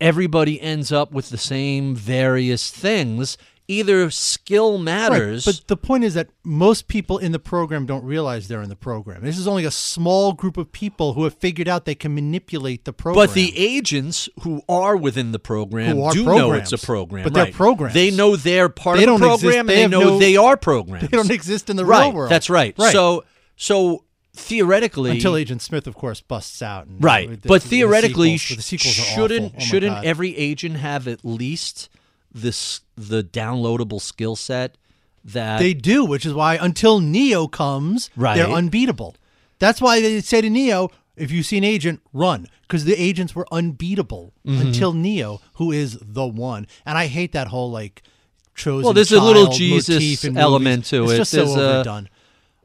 everybody ends up with the same various things either skill matters
Right, but the point is that most people in the program don't realize they're in the program. This is only a small group of people who have figured out they can manipulate the program.
But the agents who are within the program do know it's a program.
But they're programs.
They know they're part
They
of the
don't exist-
program,
they
they know
no-
they are programs. (laughs)
they don't exist in the
right.
real world.
That's right.
Right.
So, so theoretically,
until Agent Smith, of course, busts out. And,
right.
the-
but
the
theoretically,
sequels, the sequels
shouldn't.
Oh
shouldn't every agent have at least this the downloadable skill set that
They do, which is why until Neo comes,
Right.
they're unbeatable. That's why they say to Neo, if you see an agent, run. Because the agents were unbeatable
Mm-hmm.
until Neo, who is the one. And I hate that whole like chosen
Well, there's a little Jesus element to
it's
it.
just
There's
so
a-
overdone.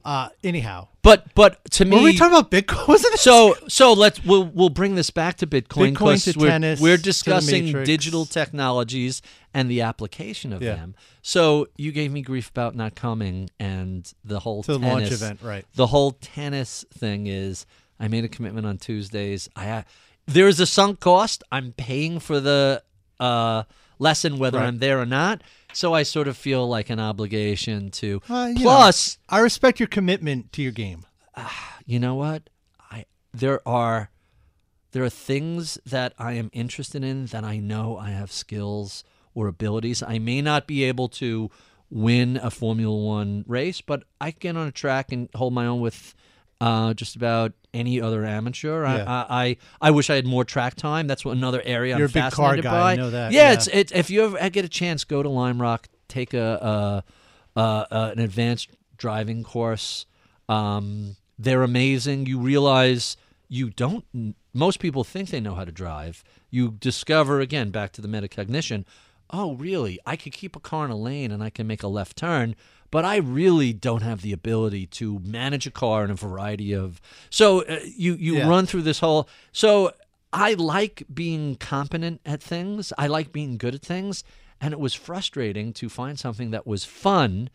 Uh, anyhow,
But but to me,
were we talking about Bitcoin? (laughs) Wasn't it?
So so let's we'll we'll bring this back to Bitcoin
Bitcoin
because
to
we're,
tennis,
we're discussing digital technologies and the application of
Yeah.
them. So you gave me grief about not coming and the whole
To the launch event, right.
The whole tennis thing is I made a commitment on Tuesdays. I there is a sunk cost. I'm paying for the uh, lesson whether
Right.
I'm there or not. So I sort of feel like an obligation to.
Uh, you know,
Plus,
I respect your commitment to your game.
you know what? I there are there are things that I am interested in that I know I have skills or abilities. I may not be able to win a Formula One race, but I can get on a track and hold my own with uh, just about any other amateur.
Yeah.
I, I I I wish I had more track time. That's what another area
You're
I'm
a big car
fascinated
guy,
by.
I know that,
Yeah,
yeah.
it's it's if you ever get a chance, go to Lime Rock, take a, a, a, a an advanced driving course. Um, they're amazing. You realize you don't. Most people think they know how to drive. You discover again back to the metacognition. Oh, really? I could keep a car in a lane and I can make a left turn, but I really don't have the ability to manage a car in a variety of. So uh, you you
Yeah.
run through this whole. So I like being competent at things. I like being good at things, and it was frustrating to find something that was fun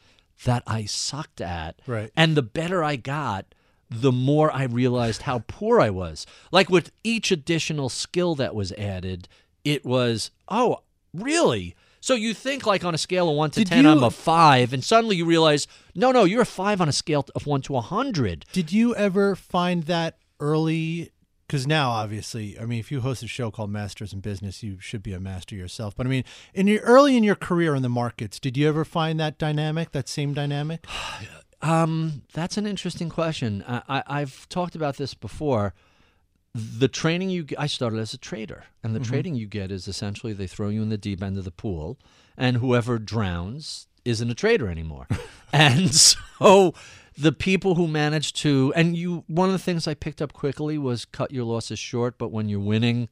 that I sucked at.
Right.
And the better I got, the more I realized how (laughs) poor I was. Like with each additional skill that was added, it was, oh, really? So you think like on a scale of one to
Did
ten, I'm a five, and suddenly you realize, no, no, you're a five on a scale of one to a hundred.
Did you ever find that early? Because now, obviously, I mean, if you host a show called Masters in Business, you should be a master yourself. But I mean, in your early in your career in the markets, did you ever find that dynamic, that same dynamic? (sighs)
Um, that's an interesting question. I, I, I've talked about this before. The training you get, I started as a trader, and the
Mm-hmm.
trading you get is essentially they throw you in the deep end of the pool, and whoever drowns isn't a trader anymore. (laughs) and so the people who manage to, and you, one of the things I picked up quickly was cut your losses short, but when you're winning,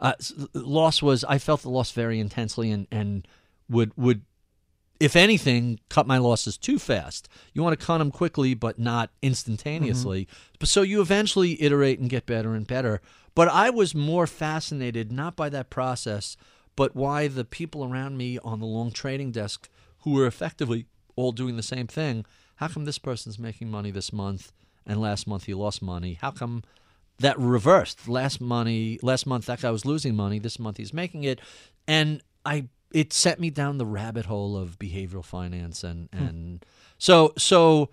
uh, loss was I felt the loss very intensely, and and would would if anything, cut my losses too fast. You want to cut them quickly, but not instantaneously. Mm-hmm. But so you eventually iterate and get better and better. But I was more fascinated not by that process, but why the people around me on the long trading desk who were effectively all doing the same thing. How come this person's making money this month and last month he lost money? How come that reversed? Last money, last month that guy was losing money. This month he's making it, and I it set me down the rabbit hole of behavioral finance and and so so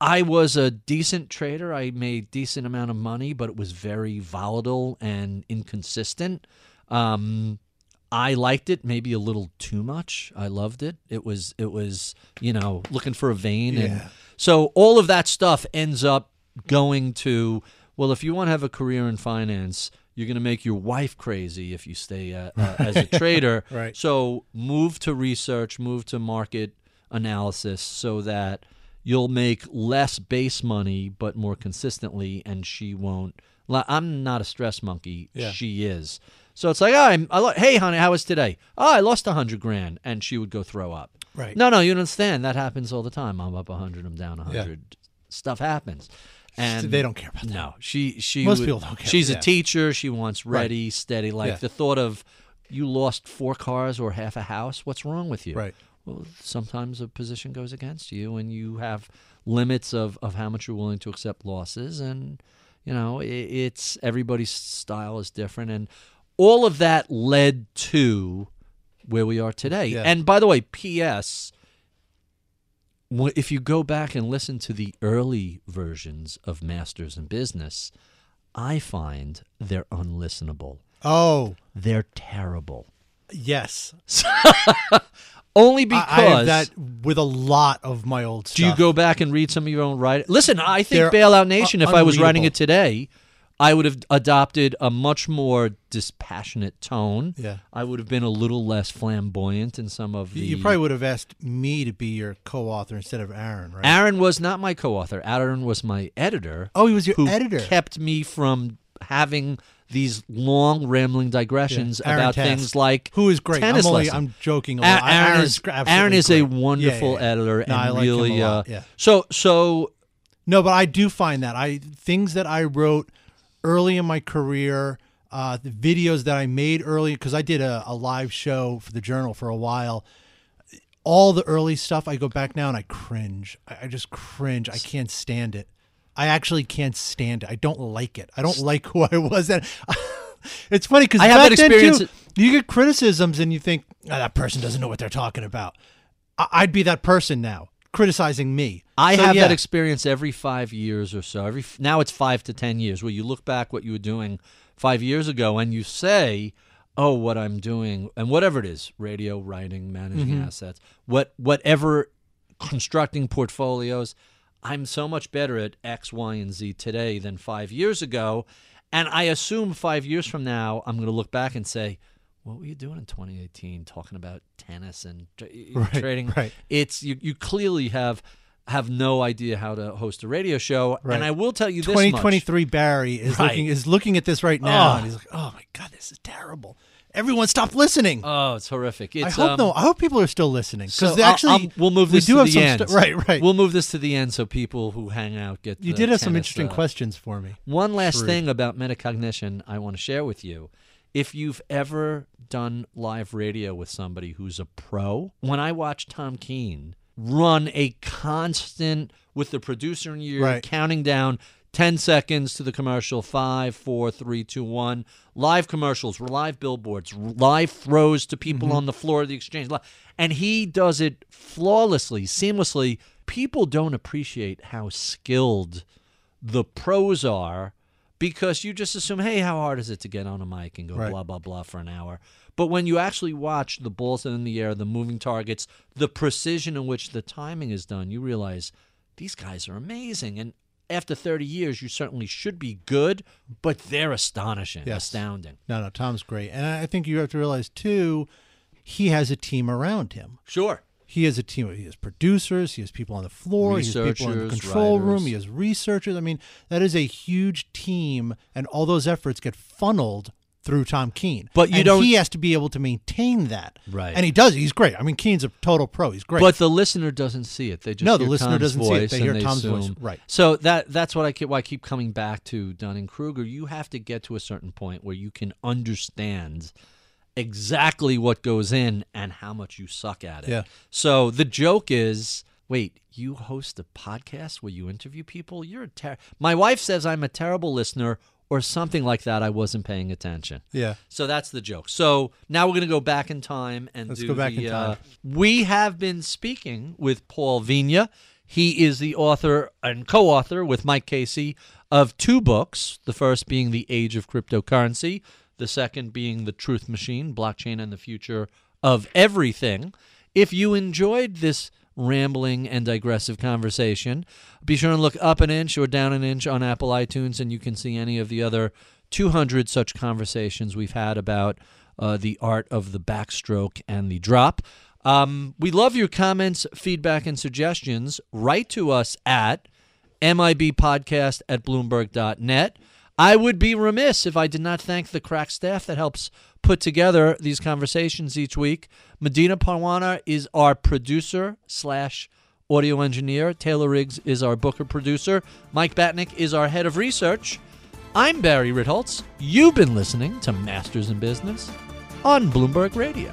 I was a decent trader. I made decent amount of money, but it was very volatile and inconsistent. Um, I liked it maybe a little too much. I loved it. It was it was you know looking for a vein, and so all of that stuff ends up going to well, if you want to have a career in finance, you're going to make your wife crazy if you stay uh, uh, as a trader. (laughs)
Right.
So move to research, move to market analysis, so that you'll make less base money but more consistently, and she won't. I'm not a stress monkey.
Yeah.
She is. So it's like, oh, I'm, I lo- hey, honey, how was today? Oh, I lost a hundred grand, and she would go throw up.
Right.
No, no, you don't understand. That happens all the time. I'm up a hundred, I'm down a hundred. Stuff happens, and
they don't care about that.
no, she she
Most
would-
people don't care,
She's a teacher. She wants ready, steady. Like
Yeah.
the thought of you lost four cars or half a house. What's wrong with you?
Right.
Well, sometimes a position goes against you, and you have limits of of how much you're willing to accept losses, and you know i it's everybody's style is different, and all of that led to where we are today.
Yeah.
And by the way, P.S if you go back and listen to the early versions of Masters in Business, I find they're unlistenable.
Oh,
They're terrible.
yes. (laughs)
Only because
I have that with a lot of my old stuff.
do you go back and read some of your own writing? Listen, I think
They're
Bailout Nation.
u-
if I was writing it today, I would have adopted a much more dispassionate tone.
Yeah.
I would have been a little less flamboyant in some of the.
You, probably would have asked me to be your co-author instead of Aaron, right?
Aaron was not my co-author. Aaron was my editor.
Oh, he was your
who
editor.
Kept me from having these long rambling digressions
Yeah,
about things like
who is great.
tennis
I'm only. I'm joking. A.
Aaron
Aaron's
is Aaron is a wonderful
yeah, yeah.
editor
No,
and
I like him
really uh,
yeah.
so so
No, but I do find that I things that I wrote early in my career, uh, the videos that I made early because I did a, a live show for the Journal for a while. All the early stuff, I go back now and I cringe. I, I just cringe. I can't stand it. I actually can't stand it. I don't like it. I don't like (laughs) who I was. And (laughs) it's funny because
I have that experience-
you get criticisms and you think "Ah, that person doesn't know what they're talking about. I- I'd be that person now criticizing me.
I
So,
have
yeah.
that experience every five years or so. Every now it's five to ten years where you look back what you were doing five years ago and you say, "Oh, what I'm doing and whatever it is, radio, writing, managing
Mm-hmm.
assets, what whatever, constructing portfolios, I'm so much better at X, Y, and Z today than five years ago." And I assume five years from now, I'm going to look back and say, "What were you doing in 2018? Talking about tennis and tra-
Right,
trading?"
right.
it's you, you clearly have have no idea how to host a radio show
Right.
and i will tell you this much
2023 Barry is
Right.
looking is looking at this right now
Oh.
and he's like, "Oh my god, this is terrible." Everyone stop listening.
oh it's horrific it's,
I hope
um,
no. I hope people are still listening
so
because
I'll-
actually
I'll- we'll move
we
this
do
to
have
the
some
end
stu- right, right.
we'll move this to the end so people who hang out get
you did have some interesting
uh,
questions for me.
One last
Shrewd.
thing about metacognition I want to share with you. If you've ever done live radio with somebody who's a pro, when I watch Tom Keene run a constant with the producer in your ear
Right.
counting down 10 seconds to the commercial, five, four, three, two, one. Live commercials, live billboards, live throws to people
Mm-hmm.
on the floor of the exchange. And he does it flawlessly, seamlessly. People don't appreciate how skilled the pros are because you just assume, hey, how hard is it to get on a mic and go
Right.
blah, blah, blah for an hour? But when you actually watch the balls in the air, the moving targets, the precision in which the timing is done, you realize these guys are amazing. And after 30 years, you certainly should be good, but they're astonishing,
Yes.
astounding.
No, no, Tom's great, and I think you have to realize too, he has a team around him.
Sure.
He has a team. He has producers. He has people on the floor. He has people in the control room. He has researchers. I mean, that is a huge team, and all those efforts get funneled through Tom Keene.
But you
And
don't-
He has to be able to maintain that.
Right.
And he does. He's great. I mean, Keene's a total pro. He's great.
But the listener doesn't see it. They just
No, the listener
Tom's
doesn't see it. They hear Tom's voice. Right.
So that that's what I keep why I keep coming back to Dunning Kruger. You have to get to a certain point where you can understand exactly what goes in and how much you suck at it.
Yeah.
So the joke is, wait, you host a podcast where you interview people? You're a ter- My wife says I'm a terrible listener or something like that. I wasn't paying attention.
yeah.
So that's the joke. So now we're going to go back in time and
Let's go back
the,
in time.
Uh, we have been speaking with Paul Vigna. He is the author and co-author with Mike Casey of two books. The first being The Age of Cryptocurrency, the second being The Truth Machine: Blockchain and the Future of Everything. If you enjoyed this rambling and digressive conversation, be sure and look up an inch or down an inch on Apple iTunes, and you can see any of the other 200 such conversations we've had about uh, the art of the backstroke and the drop. Um, we love your comments, feedback, and suggestions. Write to us at mibpodcast at bloomberg.net. I would be remiss if I did not thank the crack staff that helps put together these conversations each week. Medina Parwana is our producer slash audio engineer. Taylor Riggs is our booker producer. Mike Batnick is our head of research. I'm Barry Ritholtz. You've been listening to Masters in Business on Bloomberg Radio.